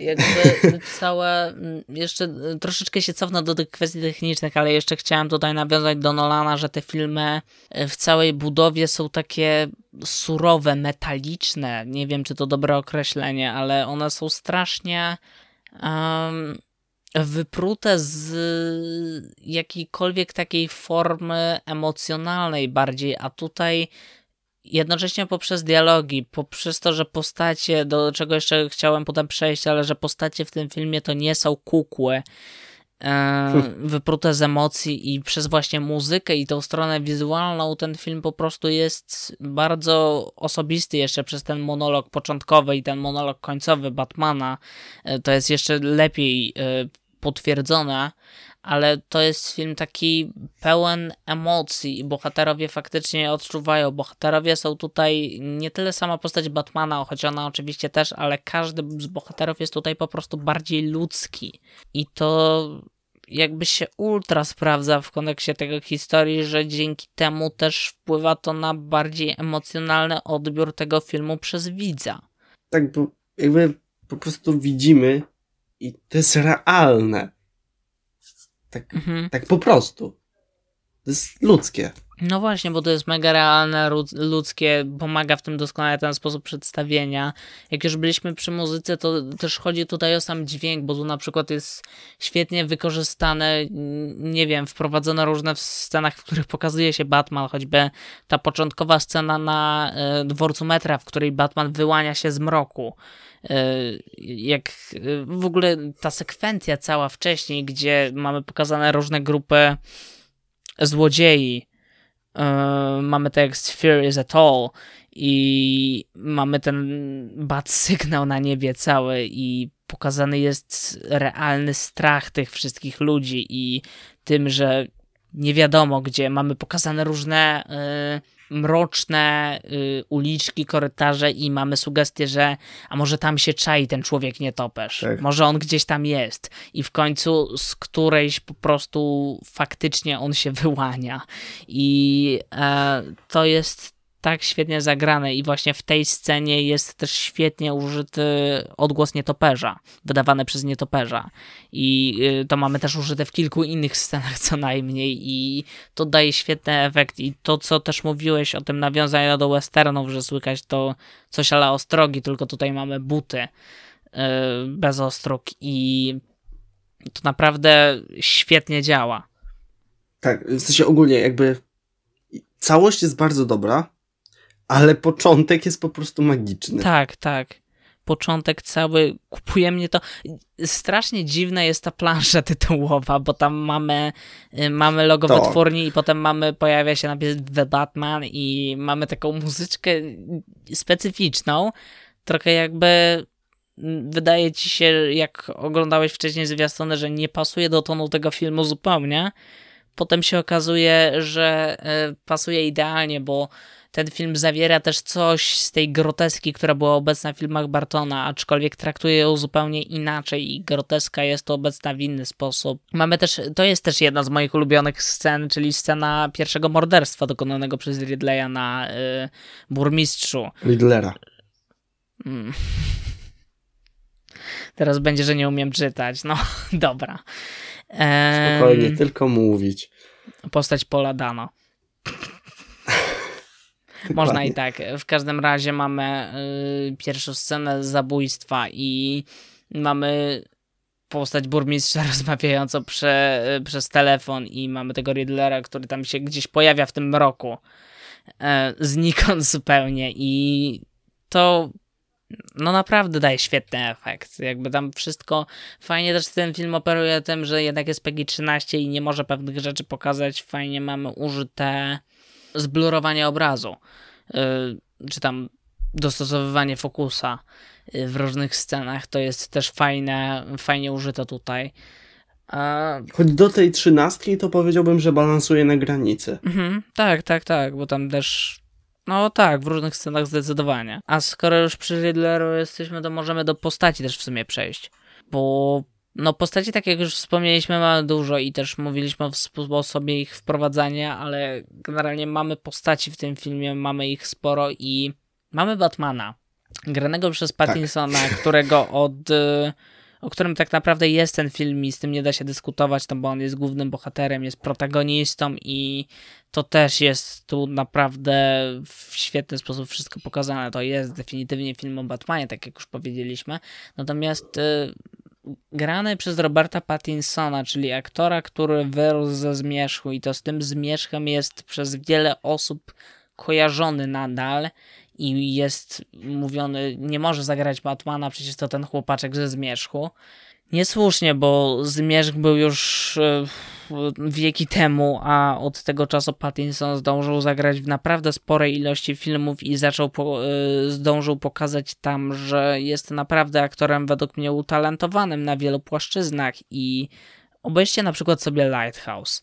Jakby całe, mm, jeszcze y, troszeczkę się cofnę do tych kwestii technicznych, ale jeszcze chciałem tutaj nawiązać do Nolana, że te filmy y, w całej budowie są takie surowe, metaliczne. Nie wiem, czy to dobre określenie, ale one są strasznie um, wyprute z jakiejkolwiek takiej formy emocjonalnej bardziej, a tutaj jednocześnie poprzez dialogi, poprzez to, że postacie, do czego jeszcze chciałem potem przejść, ale że postacie w tym filmie to nie są kukłe, e, wyprute z emocji i przez właśnie muzykę i tą stronę wizualną ten film po prostu jest bardzo osobisty jeszcze przez ten monolog początkowy i ten monolog końcowy Batmana. E, to jest jeszcze lepiej potwierdzone, ale to jest film taki pełen emocji i bohaterowie faktycznie odczuwają. Bohaterowie są tutaj nie tyle sama postać Batmana, choć ona oczywiście też, ale każdy z bohaterów jest tutaj po prostu bardziej ludzki. I to jakby się ultra sprawdza w kontekście tego historii, że dzięki temu też wpływa to na bardziej emocjonalny odbiór tego filmu przez widza. Tak, bo jakby po prostu widzimy i to jest realne. Tak, mhm. tak po prostu. To jest ludzkie. No właśnie, bo to jest mega realne, ludzkie, pomaga w tym doskonale ten sposób przedstawienia. Jak już byliśmy przy muzyce, to też chodzi tutaj o sam dźwięk, bo tu na przykład jest świetnie wykorzystane, nie wiem, wprowadzono różne w scenach, w których pokazuje się Batman, choćby ta początkowa scena na y, dworcu metra, w której Batman wyłania się z mroku. E, jak e, w ogóle ta sekwencja cała wcześniej, gdzie mamy pokazane różne grupy złodziei, e, mamy tekst Fear is at all i mamy ten bad sygnał na niebie cały i pokazany jest realny strach tych wszystkich ludzi i tym, że nie wiadomo gdzie, mamy pokazane różne mroczne y, uliczki, korytarze i mamy sugestię, że a może tam się czai ten człowiek nietoperz, tak. może on gdzieś tam jest? I w końcu z którejś po prostu faktycznie on się wyłania. I e, to jest tak świetnie zagrane i właśnie w tej scenie jest też świetnie użyty odgłos nietoperza, wydawany przez nietoperza. I y, to mamy też użyte w kilku innych scenach co najmniej i to daje świetny efekt i to, co też mówiłeś o tym nawiązaniu do westernów, że słychać to coś ale ostrogi, tylko tutaj mamy buty y, bez ostróg i to naprawdę świetnie działa. Tak, w sensie ogólnie jakby całość jest bardzo dobra, ale początek jest po prostu magiczny. Tak, tak. Początek cały, kupuje mnie to. Strasznie dziwna jest ta plansza tytułowa, bo tam mamy, y, mamy logo to. wytwórni i potem mamy, pojawia się napis The Batman i mamy taką muzyczkę specyficzną, trochę jakby mm, wydaje ci się, jak oglądałeś wcześniej zwiastuny, że nie pasuje do tonu tego filmu zupełnie. Potem się okazuje, że y, pasuje idealnie, bo ten film zawiera też coś z tej groteski, która była obecna w filmach Bartona, aczkolwiek traktuje ją zupełnie inaczej i groteska jest to obecna w inny sposób. Mamy też, to jest też jedna z moich ulubionych scen, czyli scena pierwszego morderstwa dokonanego przez Ridleya na y, burmistrzu. Riddlera. Mm. Teraz będzie, że nie umiem czytać. No, dobra. Spokojnie, tylko mówić. Postać Pola Dano. Można i tak. W każdym razie mamy y, pierwszą scenę zabójstwa i mamy postać burmistrza rozmawiającą prze, y, przez telefon i mamy tego Riddlera, który tam się gdzieś pojawia w tym mroku. Y, znikąd zupełnie i to no naprawdę daje świetny efekt. Jakby tam wszystko fajnie też ten film operuje tym, że jednak jest PG 13 i nie może pewnych rzeczy pokazać. Fajnie mamy użyte zblurowanie obrazu, yy, czy tam dostosowywanie fokusa yy, w różnych scenach, to jest też fajne, fajnie użyte tutaj. Choć do tej trzynastki to powiedziałbym, że balansuje na granicy. Mhm, tak, tak, tak, bo tam też no tak, w różnych scenach zdecydowanie. A skoro już przy Riddleru jesteśmy, to możemy do postaci też w sumie przejść. Bo no postaci, tak jak już wspomnieliśmy, mamy dużo i też mówiliśmy o sposobie ich wprowadzania, ale generalnie mamy postaci w tym filmie, mamy ich sporo i mamy Batmana, granego przez tak. Pattinsona, tak. którego od y, o którym tak naprawdę jest ten film i z tym nie da się dyskutować, no bo on jest głównym bohaterem, jest protagonistą i to też jest tu naprawdę w świetny sposób wszystko pokazane. To jest definitywnie film o Batmanie, tak jak już powiedzieliśmy. Natomiast y, grany przez Roberta Pattinsona, czyli aktora, który wyrósł ze zmierzchu i to z tym zmierzchem jest przez wiele osób kojarzony nadal i jest mówiony, nie może zagrać Batmana, przecież to ten chłopaczek ze Zmierzchu. Niesłusznie, bo Zmierzch był już e, wieki temu, a od tego czasu Pattinson zdążył zagrać w naprawdę sporej ilości filmów i zaczął po, e, zdążył pokazać tam, że jest naprawdę aktorem według mnie utalentowanym na wielu płaszczyznach i obejrzcie na przykład sobie Lighthouse.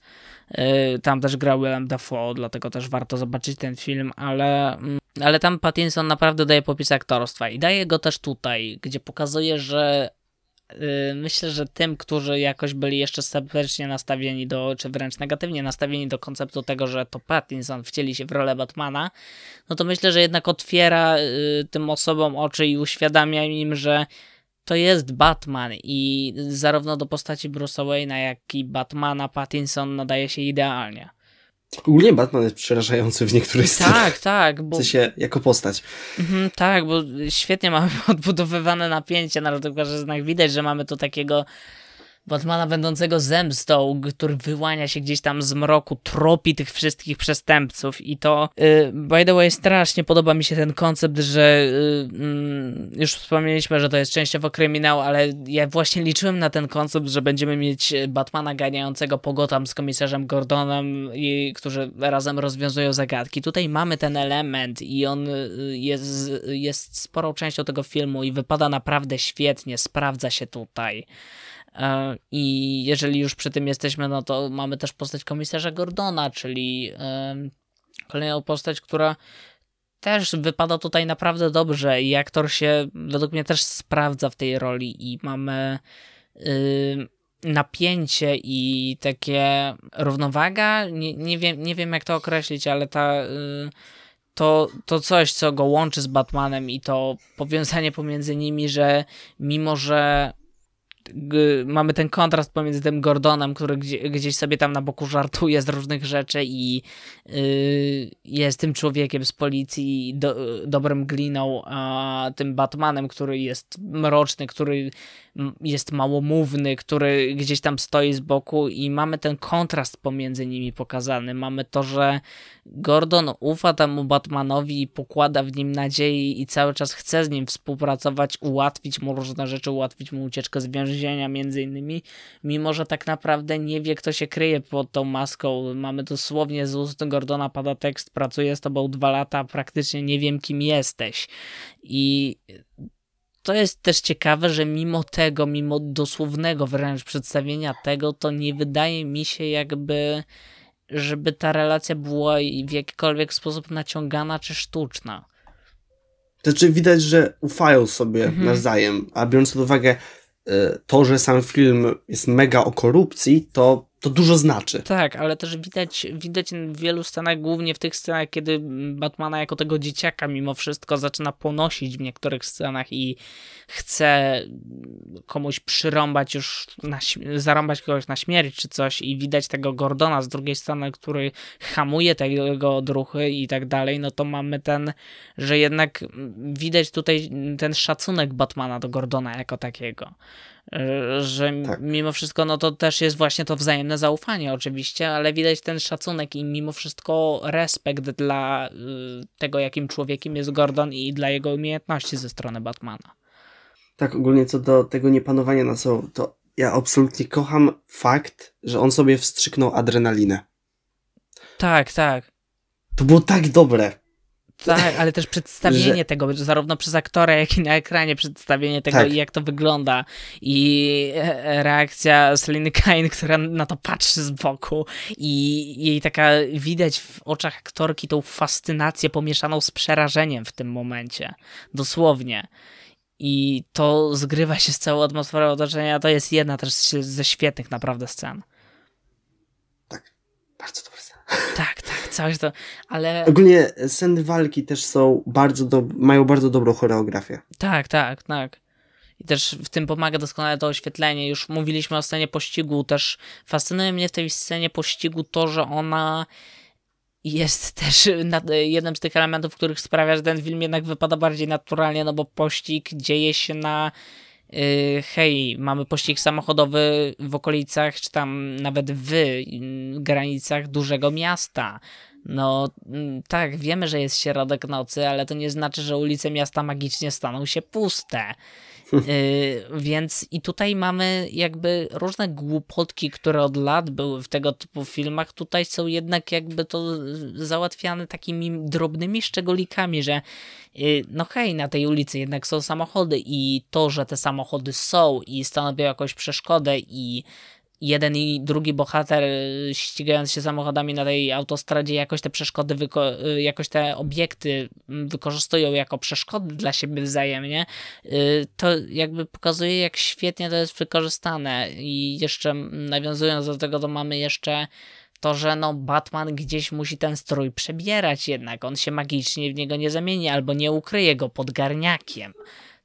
E, tam też grał Willem Dafoe, dlatego też warto zobaczyć ten film, ale mm, ale tam Pattinson naprawdę daje popis aktorstwa i daje go też tutaj, gdzie pokazuje, że yy, myślę, że tym, którzy jakoś byli jeszcze sceptycznie nastawieni do, czy wręcz negatywnie nastawieni do konceptu tego, że to Pattinson wcieli się w rolę Batmana, no to myślę, że jednak otwiera yy, tym osobom oczy i uświadamia im, że to jest Batman i zarówno do postaci Bruce'a Wayne'a, jak i Batmana Pattinson nadaje się idealnie. Ogólnie Batman jest przerażający w niektórych tak, scenach. Tak, tak. Bo... W sensie, jako postać. Mhm, tak, bo świetnie mamy odbudowywane napięcie na że Widać, że mamy tu takiego Batmana będącego zemstą, który wyłania się gdzieś tam z mroku, tropi tych wszystkich przestępców i to yy, by the way strasznie podoba mi się ten koncept, że yy, już wspomnieliśmy, że to jest częściowo kryminał, ale ja właśnie liczyłem na ten koncept, że będziemy mieć Batmana ganiającego po Gotham z komisarzem Gordonem i którzy razem rozwiązują zagadki. Tutaj mamy ten element i on y, jest, jest sporą częścią tego filmu i wypada naprawdę świetnie, sprawdza się tutaj. E, I jeżeli już przy tym jesteśmy, no to mamy też postać komisarza Gordona, czyli kolejną postać, która też wypada tutaj naprawdę dobrze i aktor się według mnie też sprawdza w tej roli i mamy napięcie i takie równowaga, nie, nie, wiem, nie wiem jak to określić, ale ta y, to, to coś, co go łączy z Batmanem i to powiązanie pomiędzy nimi, że mimo, że mamy ten kontrast pomiędzy tym Gordonem, który gdzieś sobie tam na boku żartuje z różnych rzeczy i yy, jest tym człowiekiem z policji, do, dobrym gliną, a tym Batmanem, który jest mroczny, który jest małomówny, który gdzieś tam stoi z boku i mamy ten kontrast pomiędzy nimi pokazany. Mamy to, że Gordon ufa temu Batmanowi i pokłada w nim nadziei i cały czas chce z nim współpracować, ułatwić mu różne rzeczy, ułatwić mu ucieczkę z więzienia między innymi, mimo że tak naprawdę nie wie, kto się kryje pod tą maską. Mamy dosłownie z ust Gordona pada tekst, pracuję z tobą dwa lata, praktycznie nie wiem, kim jesteś. I to jest też ciekawe, że mimo tego, mimo dosłownego wręcz przedstawienia tego, to nie wydaje mi się jakby, żeby ta relacja była w jakikolwiek sposób naciągana czy sztuczna. Znaczy widać, że ufają sobie mhm. nawzajem, a biorąc pod uwagę e, to, że sam film jest mega o korupcji, to to dużo znaczy. Tak, ale też widać, widać w wielu scenach, głównie w tych scenach, kiedy Batmana jako tego dzieciaka mimo wszystko zaczyna ponosić w niektórych scenach i chce komuś przyrąbać już, na, zarąbać kogoś na śmierć czy coś i widać tego Gordona z drugiej strony, który hamuje tego odruchy i tak dalej, no to mamy ten, że jednak widać tutaj ten szacunek Batmana do Gordona jako takiego że tak. mimo wszystko no to też jest właśnie to wzajemne zaufanie oczywiście, ale widać ten szacunek i mimo wszystko respekt dla y, tego, jakim człowiekiem jest Gordon i dla jego umiejętności ze strony Batmana. Tak, ogólnie co do tego niepanowania na sobą, to ja absolutnie kocham fakt, że on sobie wstrzyknął adrenalinę. Tak, tak. To było tak dobre. Tak, ale też przedstawienie że... tego, zarówno przez aktora, jak i na ekranie, przedstawienie tego tak. i jak to wygląda. I e, reakcja Seliny Kane, która na to patrzy z boku i jej taka widać w oczach aktorki tą fascynację pomieszaną z przerażeniem w tym momencie. Dosłownie. I to zgrywa się z całą atmosferą otoczenia. To jest jedna też ze świetnych naprawdę scen. Tak, bardzo dobra scena. Tak, tak, coś to, ale... Ogólnie sceny walki też są bardzo, do... mają bardzo dobrą choreografię. Tak, tak, tak. I też w tym pomaga doskonale to oświetlenie. Już mówiliśmy o scenie pościgu, też fascynuje mnie w tej scenie pościgu to, że ona jest też jednym z tych elementów, których sprawia, że ten film jednak wypada bardziej naturalnie, no bo pościg dzieje się na hej, mamy pościg samochodowy w okolicach, czy tam nawet w granicach dużego miasta. No mm, tak, wiemy, że jest środek nocy, ale to nie znaczy, że ulice miasta magicznie staną się puste. Y, więc i tutaj mamy jakby różne głupotki, które od lat były w tego typu filmach. Tutaj są jednak jakby to załatwiane takimi drobnymi szczególikami, że y, no hej, na tej ulicy jednak są samochody i to, że te samochody są i stanowią jakąś przeszkodę i jeden i drugi bohater y, ścigając się samochodami na tej autostradzie jakoś te przeszkody, y, jakoś te obiekty mm, wykorzystują jako przeszkody dla siebie wzajemnie, y, to jakby pokazuje jak świetnie to jest wykorzystane i jeszcze nawiązując do tego, to mamy jeszcze to, że no Batman gdzieś musi ten strój przebierać jednak, on się magicznie w niego nie zamieni albo nie ukryje go pod garniakiem.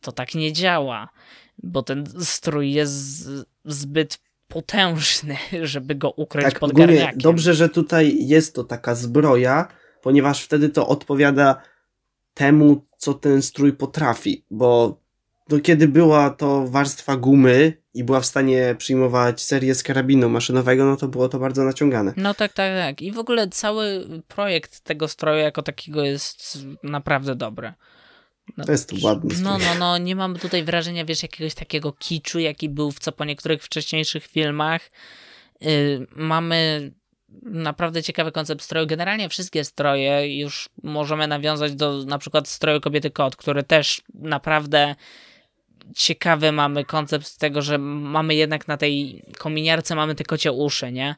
To tak nie działa, bo ten strój jest zbyt potężny, żeby go ukryć tak, pod garniakiem. Dobrze, że tutaj jest to taka zbroja, ponieważ wtedy to odpowiada temu, co ten strój potrafi, bo do kiedy była to warstwa gumy i była w stanie przyjmować serię z karabinu maszynowego, no to było to bardzo naciągane. No tak, tak, tak. I w ogóle cały projekt tego stroju jako takiego jest naprawdę dobry. No, to jest ładny No, no, no, nie mam tutaj wrażenia, wiesz, jakiegoś takiego kiczu, jaki był w co po niektórych wcześniejszych filmach. Yy, mamy naprawdę ciekawy koncept stroju. Generalnie wszystkie stroje już możemy nawiązać do na przykład stroju kobiety kot, który też naprawdę ciekawy mamy koncept tego, że mamy jednak na tej kominiarce mamy te kocie uszy, nie?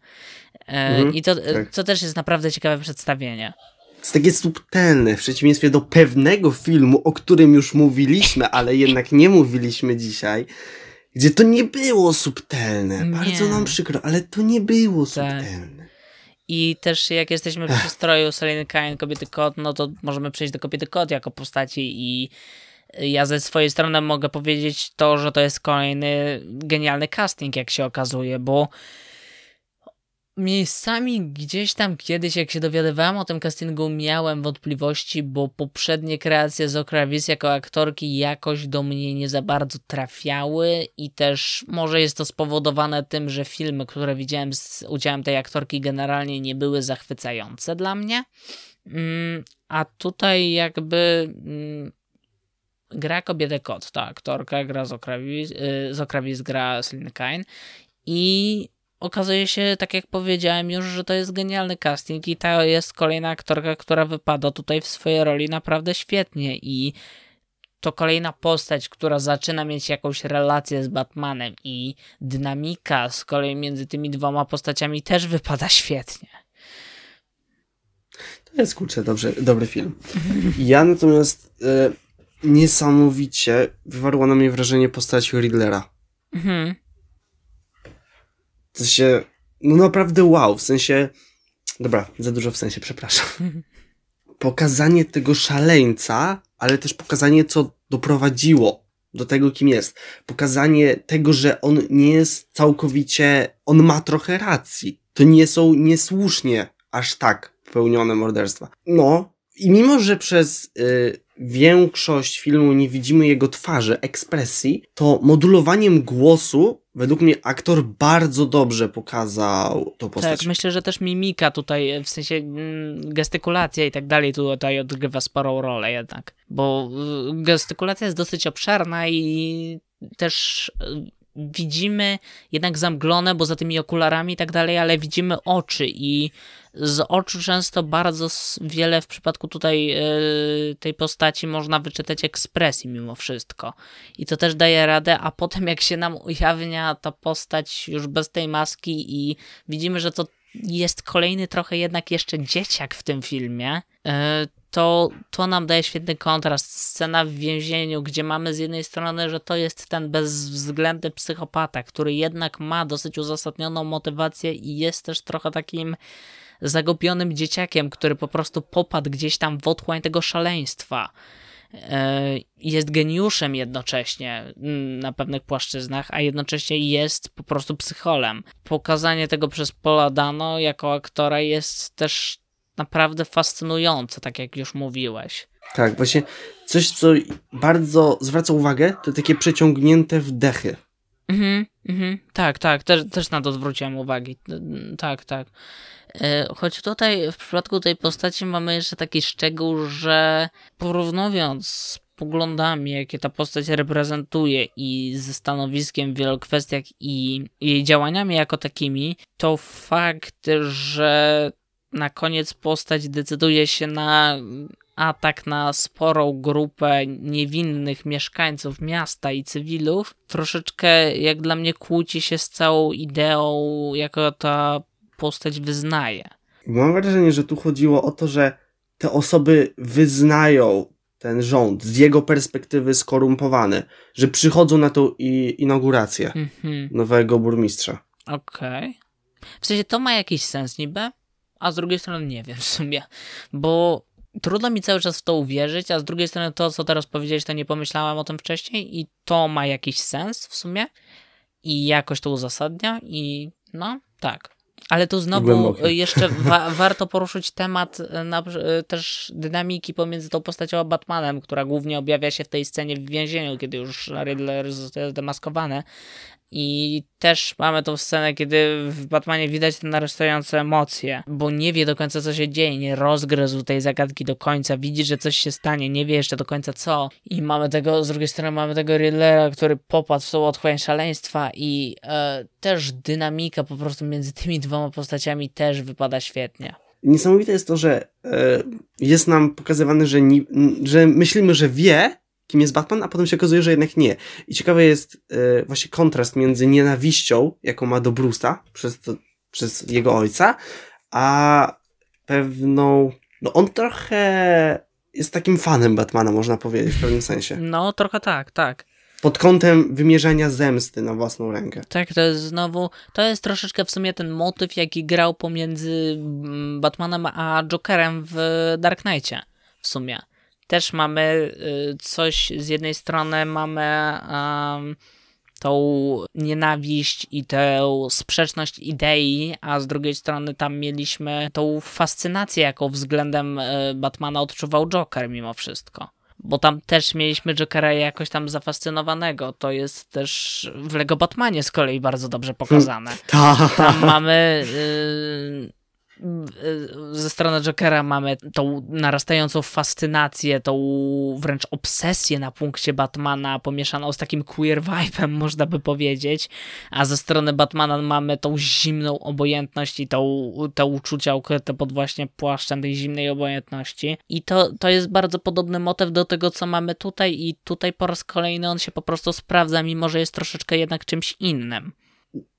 Yy, mhm, I to, tak. to też jest naprawdę ciekawe przedstawienie jest takie subtelne, w przeciwieństwie do pewnego filmu, o którym już mówiliśmy, ale jednak nie mówiliśmy dzisiaj, gdzie to nie było subtelne. Nie. Bardzo nam przykro, ale to nie było tak. subtelne. I też jak jesteśmy przy stroju Seliny Kain, Kobiety Kot, no to możemy przejść do Kobiety Kot jako postaci i ja ze swojej strony mogę powiedzieć to, że to jest kolejny genialny casting, jak się okazuje, bo miejscami gdzieś tam kiedyś, jak się dowiadywałem o tym castingu, miałem wątpliwości, bo poprzednie kreacje z Okravis jako aktorki jakoś do mnie nie za bardzo trafiały i też może jest to spowodowane tym, że filmy, które widziałem z udziałem tej aktorki generalnie nie były zachwycające dla mnie. Mm, a tutaj jakby mm, gra kobietę kot, ta aktorka gra z Okravis, y, z Okravis gra Kine i okazuje się, tak jak powiedziałem już, że to jest genialny casting i ta jest kolejna aktorka, która wypada tutaj w swojej roli naprawdę świetnie i to kolejna postać, która zaczyna mieć jakąś relację z Batmanem i dynamika z kolei między tymi dwoma postaciami też wypada świetnie. To jest kurczę dobrze, dobry film. Ja natomiast e, niesamowicie wywarła na mnie wrażenie postaci Riddlera. Mhm. W sensie, no naprawdę wow, w sensie, dobra, za dużo w sensie, przepraszam. Pokazanie tego szaleńca, ale też pokazanie, co doprowadziło do tego, kim jest. Pokazanie tego, że on nie jest całkowicie, on ma trochę racji. To nie są niesłusznie aż tak popełnione morderstwa. No, i mimo, że przez y, większość filmu nie widzimy jego twarzy, ekspresji, to modulowaniem głosu według mnie aktor bardzo dobrze pokazał tą postać. Tak, myślę, że też mimika tutaj, w sensie mm, gestykulacja i tak dalej tutaj odgrywa sporą rolę jednak, bo y, gestykulacja jest dosyć obszerna i też y, widzimy jednak zamglone, bo za tymi okularami i tak dalej, ale widzimy oczy i z oczu często bardzo wiele w przypadku tutaj yy, tej postaci można wyczytać ekspresji mimo wszystko. I to też daje radę, a potem jak się nam ujawnia ta postać już bez tej maski i widzimy, że to jest kolejny trochę jednak jeszcze dzieciak w tym filmie, yy, to, to nam daje świetny kontrast. Scena w więzieniu, gdzie mamy z jednej strony, że to jest ten bezwzględny psychopata, który jednak ma dosyć uzasadnioną motywację i jest też trochę takim zagubionym dzieciakiem, który po prostu popadł gdzieś tam w otchłań tego szaleństwa. E, jest geniuszem jednocześnie mm, na pewnych płaszczyznach, a jednocześnie jest po prostu psycholem. Pokazanie tego przez Paula Dano jako aktora jest też naprawdę fascynujące, tak jak już mówiłeś. Tak, właśnie coś, co bardzo zwraca uwagę, to takie przeciągnięte wdechy. Mhm, mhm, tak, tak, też, też na to zwróciłem uwagi. Tak, tak. E, choć tutaj w przypadku tej postaci mamy jeszcze taki szczegół, że porównując z poglądami, jakie ta postać reprezentuje i ze stanowiskiem w wielu kwestiach i jej działaniami jako takimi, to fakt, że na koniec postać decyduje się na atak na sporą grupę niewinnych mieszkańców miasta i cywilów, troszeczkę jak dla mnie kłóci się z całą ideą, jako ta postać wyznaje. Mam wrażenie, że tu chodziło o to, że te osoby wyznają ten rząd z jego perspektywy skorumpowany, że przychodzą na tą inaugurację mhm. nowego burmistrza. Okej. Okay. W sensie to ma jakiś sens niby, a z drugiej strony nie wiem w sumie, bo trudno mi cały czas w to uwierzyć, a z drugiej strony to, co teraz powiedziałeś, to nie pomyślałem o tym wcześniej i to ma jakiś sens w sumie i jakoś to uzasadnia i no, tak. Ale tu znowu Głębokie. jeszcze wa warto poruszyć temat e, na, e, też dynamiki pomiędzy tą postacią a Batmanem, która głównie objawia się w tej scenie w więzieniu, kiedy już Riddler zostaje zdemaskowany. I też mamy tą scenę, kiedy w Batmanie widać te narastające emocje, bo nie wie do końca co się dzieje, nie rozgryzł tej zagadki do końca, widzi, że coś się stanie, nie wie jeszcze do końca co. I mamy tego, z drugiej strony mamy tego Riddlera, który popadł w tą otchłań szaleństwa i e, też dynamika po prostu między tymi dwoma postaciami też wypada świetnie. Niesamowite jest to, że e, jest nam pokazywane, że, że myślimy, że wie, kim jest Batman, a potem się okazuje, że jednak nie. I ciekawy jest e, właśnie kontrast między nienawiścią, jaką ma do Bruce'a przez, to, przez jego ojca, a pewną. No on trochę jest takim fanem Batmana, można powiedzieć w pewnym sensie. No, trochę tak, tak. pod kątem wymierzania zemsty na własną rękę. Tak, to jest znowu, to jest troszeczkę w sumie ten motyw, jaki grał pomiędzy mm, Batmanem a Jokerem w Dark Knightie w sumie. Też mamy y, coś, z jednej strony mamy um, tą nienawiść i tę sprzeczność idei, a z drugiej strony tam mieliśmy tą fascynację, jaką względem y, Batmana odczuwał Joker mimo wszystko bo tam też mieliśmy Jokera jakoś tam zafascynowanego. To jest też w Lego Batmanie z kolei bardzo dobrze pokazane. Tak. Tam mamy y, ze strony Jokera mamy tą narastającą fascynację, tą wręcz obsesję na punkcie Batmana, pomieszaną z takim queer vibe'em, można by powiedzieć, a ze strony Batmana mamy tą zimną obojętność i tą, te uczucia ukryte pod właśnie płaszczem tej zimnej obojętności. I to, to jest bardzo podobny motyw do tego, co mamy tutaj i tutaj po raz kolejny on się po prostu sprawdza, mimo że jest troszeczkę jednak czymś innym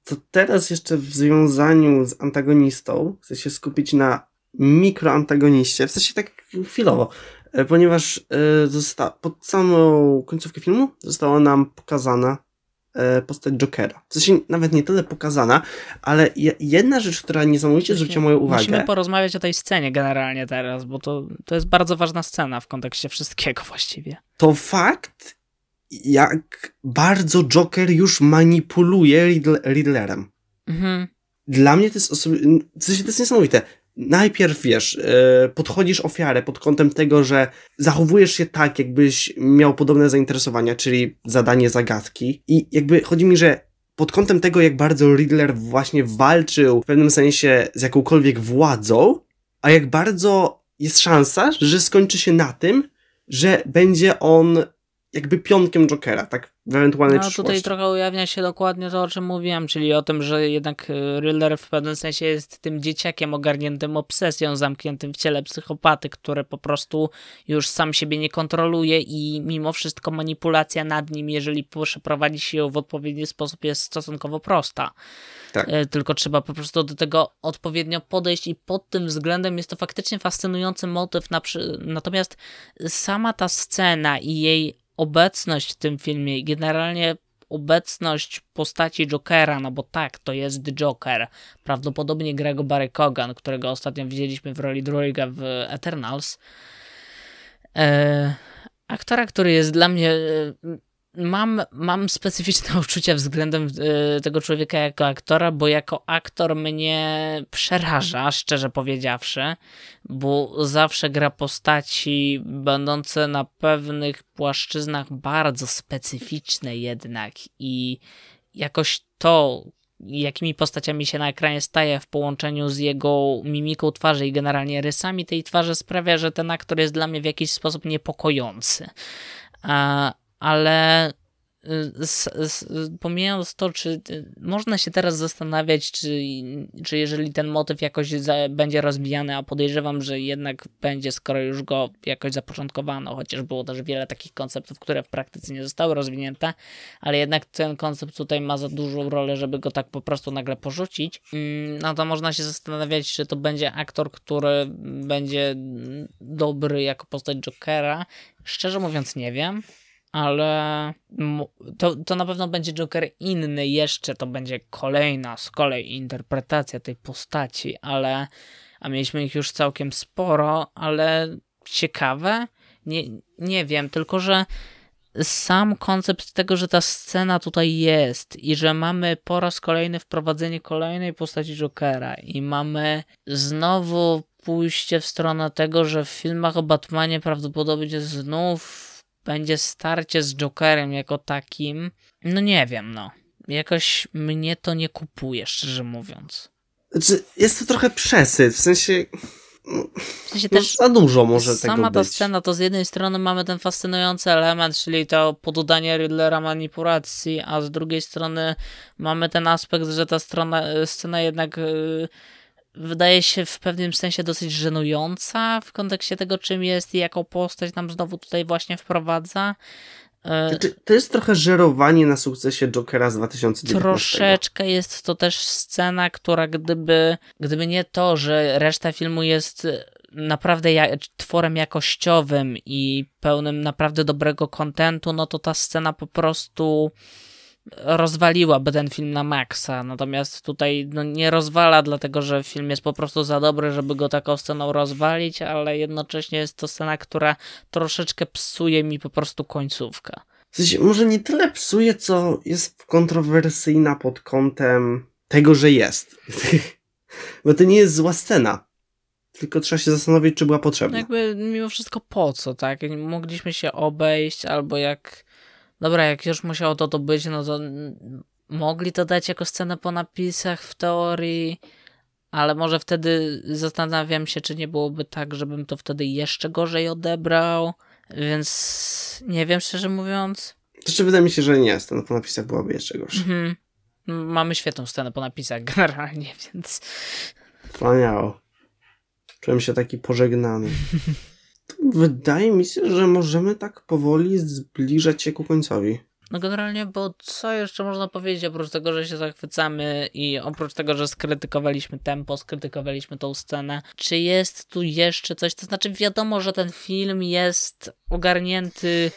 to teraz jeszcze w związaniu z antagonistą chcę się skupić na mikroantagoniście, w sensie tak chwilowo, e, ponieważ e, zosta- pod samą końcówkę filmu została nam pokazana e, postać Jokera. W sensie nawet nie tyle pokazana, ale jedna rzecz, która niesamowicie zwróciła moją uwagę. Musimy porozmawiać o tej scenie generalnie teraz, bo to, to jest bardzo ważna scena w kontekście wszystkiego właściwie. To fakt, jak bardzo Joker już manipuluje Riddlerem. Mhm. Dla mnie to jest osobi- w sensie to jest niesamowite. Najpierw wiesz, yy, podchodzisz ofiarę pod kątem tego, że zachowujesz się tak, jakbyś miał podobne zainteresowania, czyli zadanie zagadki. I jakby chodzi mi, że pod kątem tego, jak bardzo Riddler właśnie walczył w pewnym sensie z jakąkolwiek władzą, a jak bardzo jest szansa, że skończy się na tym, że będzie on jakby pionkiem Jokera, tak w ewentualnej no, przyszłości. tutaj trochę ujawnia się dokładnie to, o czym mówiłem, czyli o tym, że jednak e, Riddler w pewnym sensie jest tym dzieciakiem ogarniętym obsesją, zamkniętym w ciele psychopaty, który po prostu już sam siebie nie kontroluje i mimo wszystko manipulacja nad nim, jeżeli przeprowadzi się ją w odpowiedni sposób, jest stosunkowo prosta. Tak. E, tylko trzeba po prostu do tego odpowiednio podejść i pod tym względem jest to faktycznie fascynujący motyw. Natomiast sama ta scena i jej obecność w tym filmie i generalnie obecność postaci Jokera, no bo tak, to jest Joker. Prawdopodobnie gra go Barry Kogan, którego ostatnio widzieliśmy w roli drugiego w Eternals. E, aktora, który jest dla mnie e, mam, mam specyficzne uczucia względem y, tego człowieka jako aktora, bo jako aktor mnie przeraża, szczerze powiedziawszy, bo zawsze gra postaci będące na pewnych płaszczyznach bardzo specyficzne jednak i jakoś to, jakimi postaciami się na ekranie staje w połączeniu z jego mimiką twarzy i generalnie rysami tej twarzy sprawia, że ten aktor jest dla mnie w jakiś sposób niepokojący. A, ale y, pomijając to, czy y, można się teraz zastanawiać, czy, czy jeżeli ten motyw jakoś za, będzie rozwijany, a podejrzewam, że jednak będzie, skoro już go jakoś zapoczątkowano, chociaż było też wiele takich konceptów, które w praktyce nie zostały rozwinięte, ale jednak ten koncept tutaj ma za dużą rolę, żeby go tak po prostu nagle porzucić, mm, no to można się zastanawiać, czy to będzie aktor, który będzie dobry jako postać Jokera. Szczerze mówiąc, nie wiem ale to, to na pewno będzie Joker inny jeszcze, to będzie kolejna z kolei interpretacja tej postaci, ale a mieliśmy ich już całkiem sporo, ale ciekawe? Nie, nie wiem, tylko że sam koncept tego, że ta scena tutaj jest i że mamy po raz kolejny wprowadzenie kolejnej postaci Jokera i mamy znowu pójście w stronę tego, że w filmach o Batmanie prawdopodobnie znów będzie starcie z Jokerem jako takim, no nie wiem, no. Jakoś mnie to nie kupuje, szczerze mówiąc. Znaczy, jest to trochę przesyt, w sensie... W sensie no, też za dużo może sama tego Sama ta scena, to z jednej strony mamy ten fascynujący element, czyli to podudanie Riddlera manipulacji, a z drugiej strony mamy ten aspekt, że ta strona, scena jednak... Yy, wydaje się w pewnym sensie dosyć żenująca w kontekście tego, czym jest i jaką postać nam znowu tutaj właśnie wprowadza. E, to, to jest trochę żerowanie na sukcesie Jokera z 2019. Troszeczkę jest to też scena, która gdyby, gdyby nie to, że reszta filmu jest naprawdę ja, tworem jakościowym i pełnym naprawdę dobrego kontentu, no to ta scena po prostu rozwaliłaby ten film na maksa. Natomiast tutaj no, nie rozwala, dlatego że film jest po prostu za dobry, żeby go taką sceną rozwalić, ale jednocześnie jest to scena, która troszeczkę psuje mi po prostu końcówkę. W sensie, może nie tyle psuje, co jest kontrowersyjna pod kątem tego, że jest. Bo to nie jest zła scena. Tylko trzeba się zastanowić, czy była potrzebna. No jakby mimo wszystko po co, tak? Mogliśmy się obejść, albo jak. Dobra, jak już musiało to to być, no to mogli to dać jako scenę po napisach w teorii, ale może wtedy zastanawiam się, czy nie byłoby tak, żebym to wtedy jeszcze gorzej odebrał. Więc nie wiem, szczerze mówiąc. Jeszcze wydaje mi się, że nie. Scena po napisach byłaby jeszcze gorsza. Mhm. Mamy świetną scenę po napisach generalnie, więc... Wspaniało. Czułem się taki pożegnany. Wydaje mi się, że możemy tak powoli zbliżać się ku końcowi. No generalnie, bo co jeszcze można powiedzieć, oprócz tego, że się zachwycamy i oprócz tego, że skrytykowaliśmy tempo, skrytykowaliśmy tą scenę, czy jest tu jeszcze coś? To znaczy wiadomo, że ten film jest ogarnięty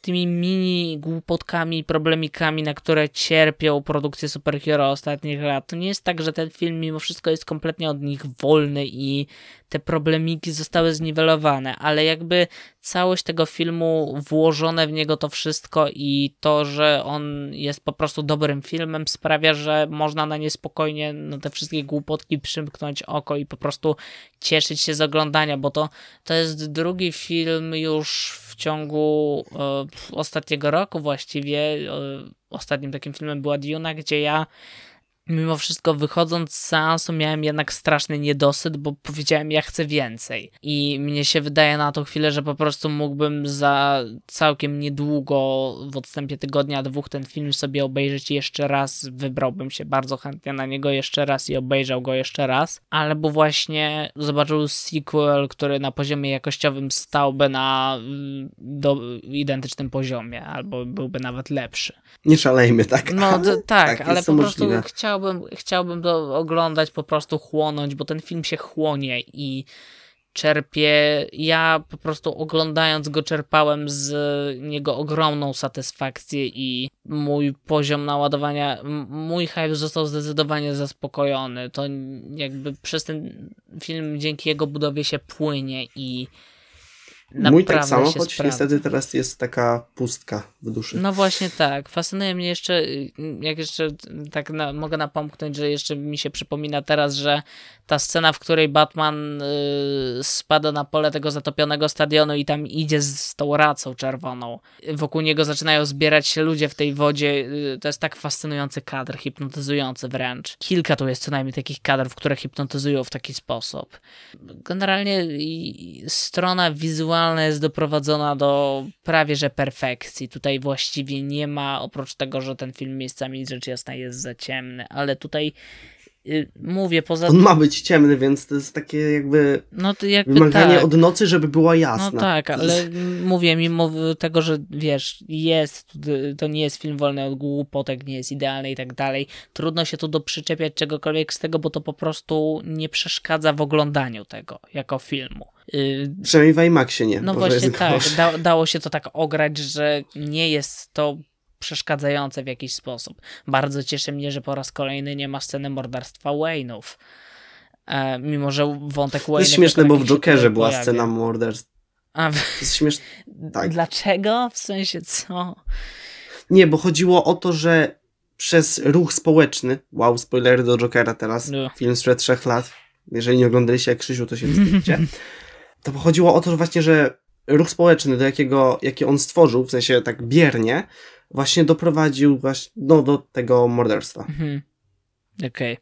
tymi mini głupotkami, problemikami, na które cierpią produkcje superhero ostatnich lat. To nie jest tak, że ten film mimo wszystko jest kompletnie od nich wolny i te problemiki zostały zniwelowane, ale jakby całość tego filmu, włożone w niego to wszystko i to, że on jest po prostu dobrym filmem, sprawia, że można na nie spokojnie no, te wszystkie głupotki przymknąć oko i po prostu cieszyć się z oglądania, bo to, to jest drugi film już w ciągu e, ostatniego roku właściwie. Ostatnim takim filmem była Duna, gdzie ja mimo wszystko wychodząc z seansu miałem jednak straszny niedosyt, bo powiedziałem ja chcę więcej. I mnie się wydaje na tą chwilę, że po prostu mógłbym za całkiem niedługo, w odstępie tygodnia, dwóch ten film sobie obejrzeć jeszcze raz. Wybrałbym się bardzo chętnie na niego jeszcze raz i obejrzał go jeszcze raz. Ale bo właśnie zobaczył sequel, który na poziomie jakościowym stałby na mm, do, identycznym poziomie, albo byłby nawet lepszy. Nie szalejmy, tak? No tak, tak ale po prostu chciałbym chciałbym, chciałbym to oglądać, po prostu chłonąć, bo ten film się chłonie i czerpie. Ja po prostu oglądając go czerpałem z niego ogromną satysfakcję i mój poziom naładowania, mój hype został zdecydowanie zaspokojony. To jakby przez ten film dzięki jego budowie się płynie i Mój tak samo, choć sprawdza. niestety teraz jest taka pustka w duszy. No właśnie tak. Fascynuje mnie jeszcze, jak jeszcze tak na, mogę napomknąć, że jeszcze mi się przypomina teraz, że ta scena, w której Batman y, spada na pole tego zatopionego stadionu i tam idzie z, z tą racą czerwoną. Wokół niego zaczynają zbierać się ludzie w tej wodzie. Y, to jest tak fascynujący kadr, hipnotyzujący wręcz. Kilka tu jest co najmniej takich kadrów, które hipnotyzują w taki sposób. Generalnie i, strona wizualna jest doprowadzona do prawie że perfekcji. Tutaj właściwie nie ma, oprócz tego, że ten film miejscami rzecz jasna jest za ciemny, ale tutaj mówię poza On ma być ciemny, więc to jest takie jakby, no jakby wymaganie tak. od nocy, żeby była jasna. No tak, ale mówię, mimo tego, że wiesz, jest, to nie jest film wolny od głupotek, nie jest idealny i tak dalej, trudno się tu do przyczepiać czegokolwiek z tego, bo to po prostu nie przeszkadza w oglądaniu tego jako filmu. Y, Przynajmniej w IMAXie nie. No właśnie tak, da, dało się to tak ograć, że nie jest to przeszkadzające w jakiś sposób. Bardzo cieszy mnie, że po raz kolejny nie ma sceny morderstwa Wayne'ów. E, mimo, że wątek Wayne'ów... To jest śmieszne, bo w Jokerze była pojawia. scena morderstwa. A, to jest śmieszne. Tak. Dlaczego? W sensie co? Nie, bo chodziło o to, że przez ruch społeczny, wow, spoilery do Jokera teraz, no. film sprzed trzech lat, jeżeli nie oglądaliście jak Krzysiu, to się wstydźcie. to chodziło o to, że właśnie, że ruch społeczny, do jakiego, jaki on stworzył, w sensie tak biernie, właśnie doprowadził właśnie, no, do tego morderstwa. Mhm. Okej. Okay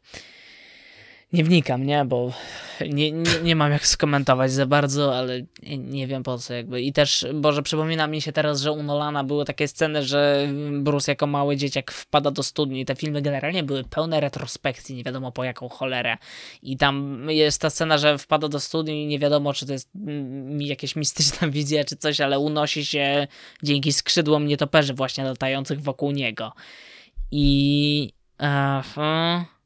nie wnikam, nie, bo nie, nie, nie, mam jak skomentować za bardzo, ale nie, nie, wiem po co jakby. I też, Boże, przypomina mi się teraz, że u Nolana były takie sceny, że Bruce jako mały dzieciak wpada do studni. Te filmy generalnie były pełne retrospekcji, nie wiadomo po jaką cholerę. I tam jest ta scena, że wpada do studni i nie wiadomo, czy to jest jakieś mistyczna wizja, czy coś, ale unosi się dzięki skrzydłom nietoperzy właśnie latających wokół niego. I... Uh,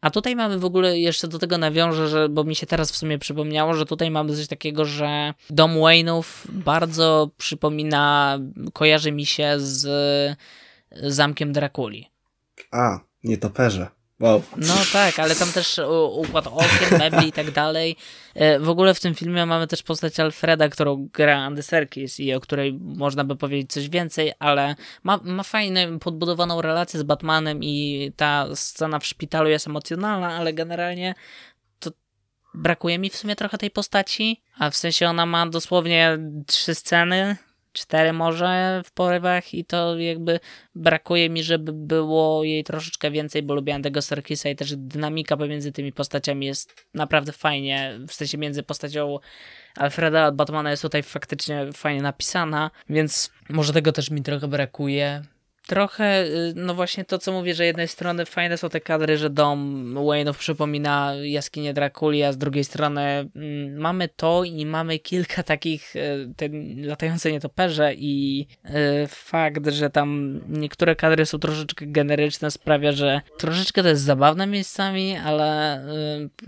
A tutaj mamy w ogóle, jeszcze do tego nawiążę, że, bo mi się teraz w sumie przypomniało, że tutaj mamy coś takiego, że dom Wayne'ów bardzo przypomina, kojarzy mi się z zamkiem Drakuli. A, nietoperze. Wow. No tak, ale tam też układ okien, mebli i tak dalej. E, w ogóle w tym filmie mamy też postać Alfreda, którą gra Andy Serkis i o której można by powiedzieć coś więcej, ale ma, ma fajną, podbudowaną relację z Batmanem i ta scena w szpitalu jest emocjonalna, ale generalnie to brakuje mi w sumie trochę tej postaci, a w sensie ona ma dosłownie trzy sceny, cztery może w porywach i to jakby brakuje mi, żeby było jej troszeczkę więcej, bo lubiłem tego Serkisa i też dynamika pomiędzy tymi postaciami jest naprawdę fajnie, w sensie między postacią Alfreda a Batmana jest tutaj faktycznie fajnie napisana, więc może tego też mi trochę brakuje trochę, y, no właśnie to, co mówię, że z jednej strony fajne są te kadry, że dom Wayne'ów przypomina jaskinię Drakuli, a z drugiej strony mm, mamy to i mamy kilka takich y, te latające nietoperze i y, fakt, że tam niektóre kadry są troszeczkę generyczne sprawia, że troszeczkę to jest zabawne miejscami, ale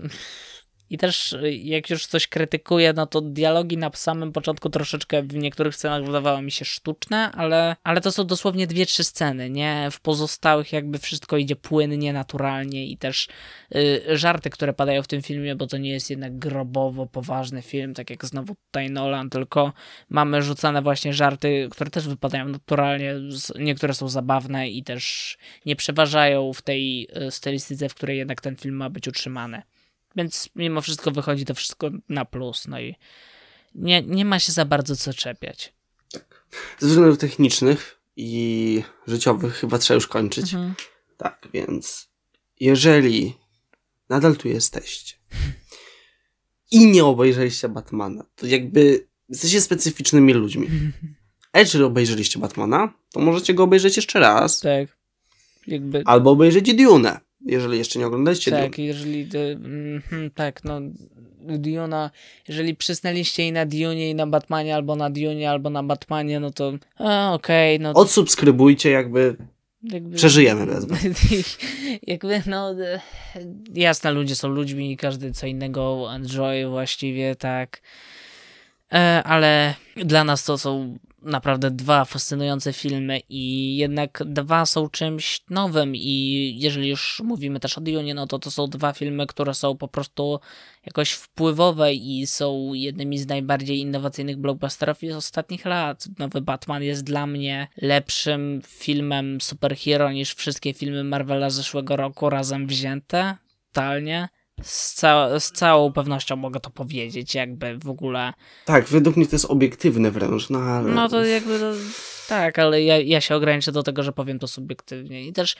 i też y, jak już coś krytykuję, no to dialogi na samym początku troszeczkę w niektórych scenach wydawały mi się sztuczne, ale, ale to są dosłownie dwie, trzy sceny, nie? W pozostałych jakby wszystko idzie płynnie, naturalnie i też y, żarty, które padają w tym filmie, bo to nie jest jednak grobowo poważny film, tak jak znowu tutaj Nolan, tylko mamy rzucane właśnie żarty, które też wypadają naturalnie, niektóre są zabawne i też nie przeważają w tej y, stylistyce, w której jednak ten film ma być utrzymany. Więc mimo wszystko wychodzi to wszystko na plus, no i nie, nie ma się za bardzo co czepiać. Tak. Ze względów technicznych i życiowych chyba trzeba już kończyć. Mhm. Tak, więc jeżeli nadal tu jesteście i nie obejrzeliście Batmana, to jakby jesteście specyficznymi ludźmi. A jeżeli obejrzeliście Batmana, to możecie go obejrzeć jeszcze raz. Tak. Jakby... Albo obejrzeć Dune jeżeli jeszcze nie oglądaliście Tak, Dune. jeżeli, mm, tak, no Duna, jeżeli przysnęliście i na Dune, i na Batmanie, albo na Dune, albo na Batmanie, no to okej, okay, no. Odsubskrybujcie, jakby, jakby przeżyjemy bez jakby, no, jasne, ludzie są ludźmi i każdy co innego enjoy właściwie, tak, e, ale dla nas to są naprawdę dwa fascynujące filmy i jednak dwa są czymś nowym i jeżeli już mówimy też o Dune, no to to są dwa filmy, które są po prostu jakoś wpływowe i są jednymi z najbardziej innowacyjnych blockbusterów z ostatnich lat. Nowy Batman jest dla mnie lepszym filmem superhero niż wszystkie filmy Marvela zeszłego roku razem wzięte. Totalnie z, ca z całą pewnością mogę to powiedzieć, jakby w ogóle. Tak, według mnie to jest obiektywne wręcz, no ale. No to jakby. To, tak, ale ja, ja się ograniczę do tego, że powiem to subiektywnie. I też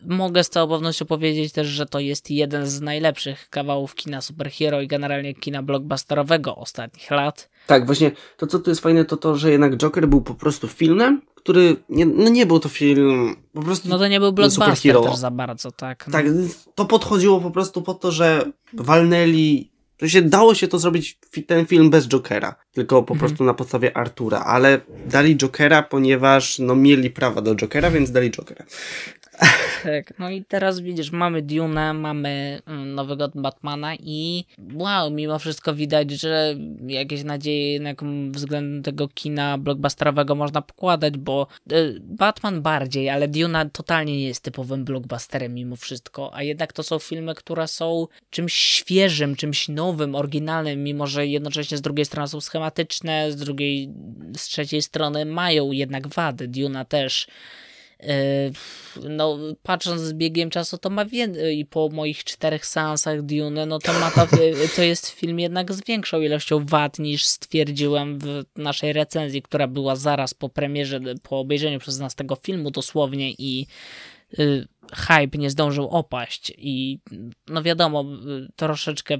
mogę z całą pewnością powiedzieć też, że to jest jeden z najlepszych kawałów kina superhero i generalnie kina blockbusterowego ostatnich lat. Tak, właśnie to, co tu jest fajne, to to, że jednak Joker był po prostu filmem, który, nie, no nie był to film po prostu No to nie był blockbuster też za bardzo, tak. No. Tak, to podchodziło po prostu po to, że walnęli, że się dało się to zrobić ten film bez Jokera, tylko po mhm. prostu na podstawie Artura, ale dali Jokera, ponieważ no mieli prawa do Jokera, więc dali Jokera. Tak, no i teraz widzisz, mamy Dune, mamy mm, nowego Batmana i wow, mimo wszystko widać, że jakieś nadzieje jednak względem tego kina blockbusterowego można pokładać, bo y, Batman bardziej, ale Dune totalnie nie jest typowym blockbusterem mimo wszystko, a jednak to są filmy, które są czymś świeżym, czymś nowym, oryginalnym, mimo że jednocześnie z drugiej strony są schematyczne, z drugiej, z trzeciej strony mają jednak wady. Duna też E, no, patrząc z biegiem czasu, to ma więcej, i po moich czterech seansach Dune, no to ma to, to jest film jednak z większą ilością wad niż stwierdziłem w naszej recenzji, która była zaraz po premierze, po obejrzeniu przez nas tego filmu dosłownie i y, hype nie zdążył opaść. I no wiadomo, y, troszeczkę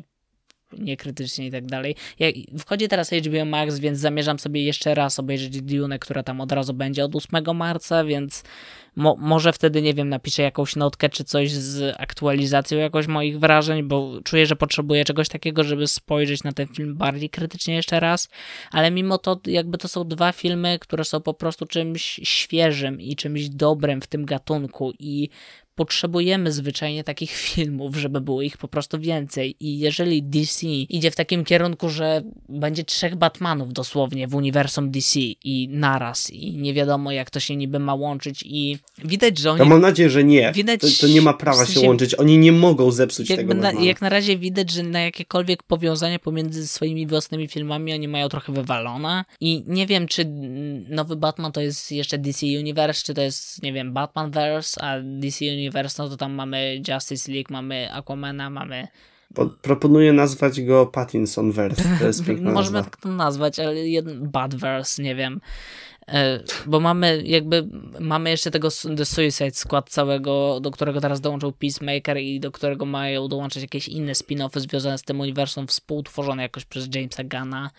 niekrytycznie i tak dalej. Ja, wchodzi teraz HBO Max, więc zamierzam sobie jeszcze raz obejrzeć Dune, która tam od razu będzie od 8 marca, więc Mo może wtedy, nie wiem, napiszę jakąś notkę czy coś z aktualizacją jakoś moich wrażeń, bo czuję, że potrzebuję czegoś takiego, żeby spojrzeć na ten film bardziej krytycznie jeszcze raz, ale mimo to jakby to są dwa filmy, które są po prostu czymś świeżym i czymś dobrym w tym gatunku i potrzebujemy zwyczajnie takich filmów, żeby było ich po prostu więcej. I jeżeli DC idzie w takim kierunku, że będzie trzech Batmanów dosłownie w uniwersum DC i naraz, i nie wiadomo jak to się niby ma łączyć, i widać, że oni. Ja mam nadzieję, że nie. Widać, to, to nie ma prawa w sensie, się łączyć. Oni nie mogą zepsuć tego. Na, jak na razie widać, że na jakiekolwiek powiązania pomiędzy swoimi własnymi filmami oni mają trochę wywalone. I nie wiem, czy nowy Batman to jest jeszcze DC Universe, czy to jest, nie wiem, Batmanverse, a DC Universe Universe, no to tam mamy Justice League, mamy Aquamana, mamy... Po, proponuję nazwać go Pattinsonverse, to jest piękna Możemy nazwa. tak to nazwać, ale jeden Badverse, nie wiem. E, bo mamy jakby, mamy jeszcze tego The Suicide Squad całego, do którego teraz dołączył Peacemaker i do którego mają dołączyć jakieś inne spin-offy związane z tym uniwersum współtworzone jakoś przez Jamesa Gunna.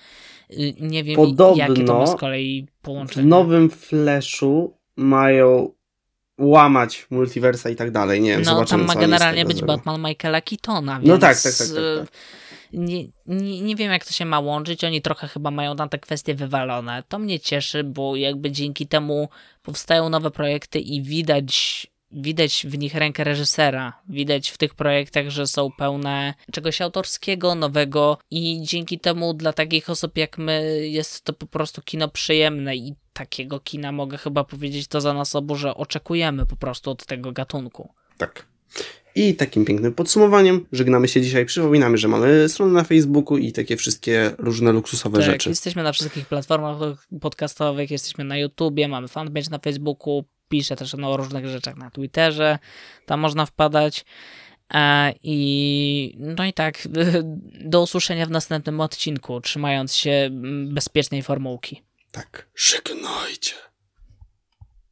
Y, nie wiem, Podobno jakie to ma z kolei połączenie. W nowym Flashu mają łamać multiversa i tak dalej. Nie wiem, no, tam ma generalnie być. Batman Michaela Keatona, więc... No tak, tak, tak. tak, tak. Nie, nie, nie wiem, jak to się ma łączyć. Oni trochę chyba mają tam te kwestie wywalone. To mnie cieszy, bo jakby dzięki temu powstają nowe projekty i widać widać w nich rękę reżysera. Widać w tych projektach, że są pełne czegoś autorskiego, nowego i dzięki temu dla takich osób jak my jest to po prostu kino przyjemne i takiego kina mogę chyba powiedzieć to za nas obu, że oczekujemy po prostu od tego gatunku. Tak. I takim pięknym podsumowaniem żegnamy się dzisiaj. Przypominamy, że mamy stronę na Facebooku i takie wszystkie różne luksusowe tak, rzeczy. Jesteśmy na wszystkich platformach podcastowych, jesteśmy na YouTubie, mamy fanpage na Facebooku, piszę też o różnych rzeczach na Twitterze, tam można wpadać. E, I no i tak, do usłyszenia w następnym odcinku, trzymając się bezpiecznej formułki. Tak, żegnajcie.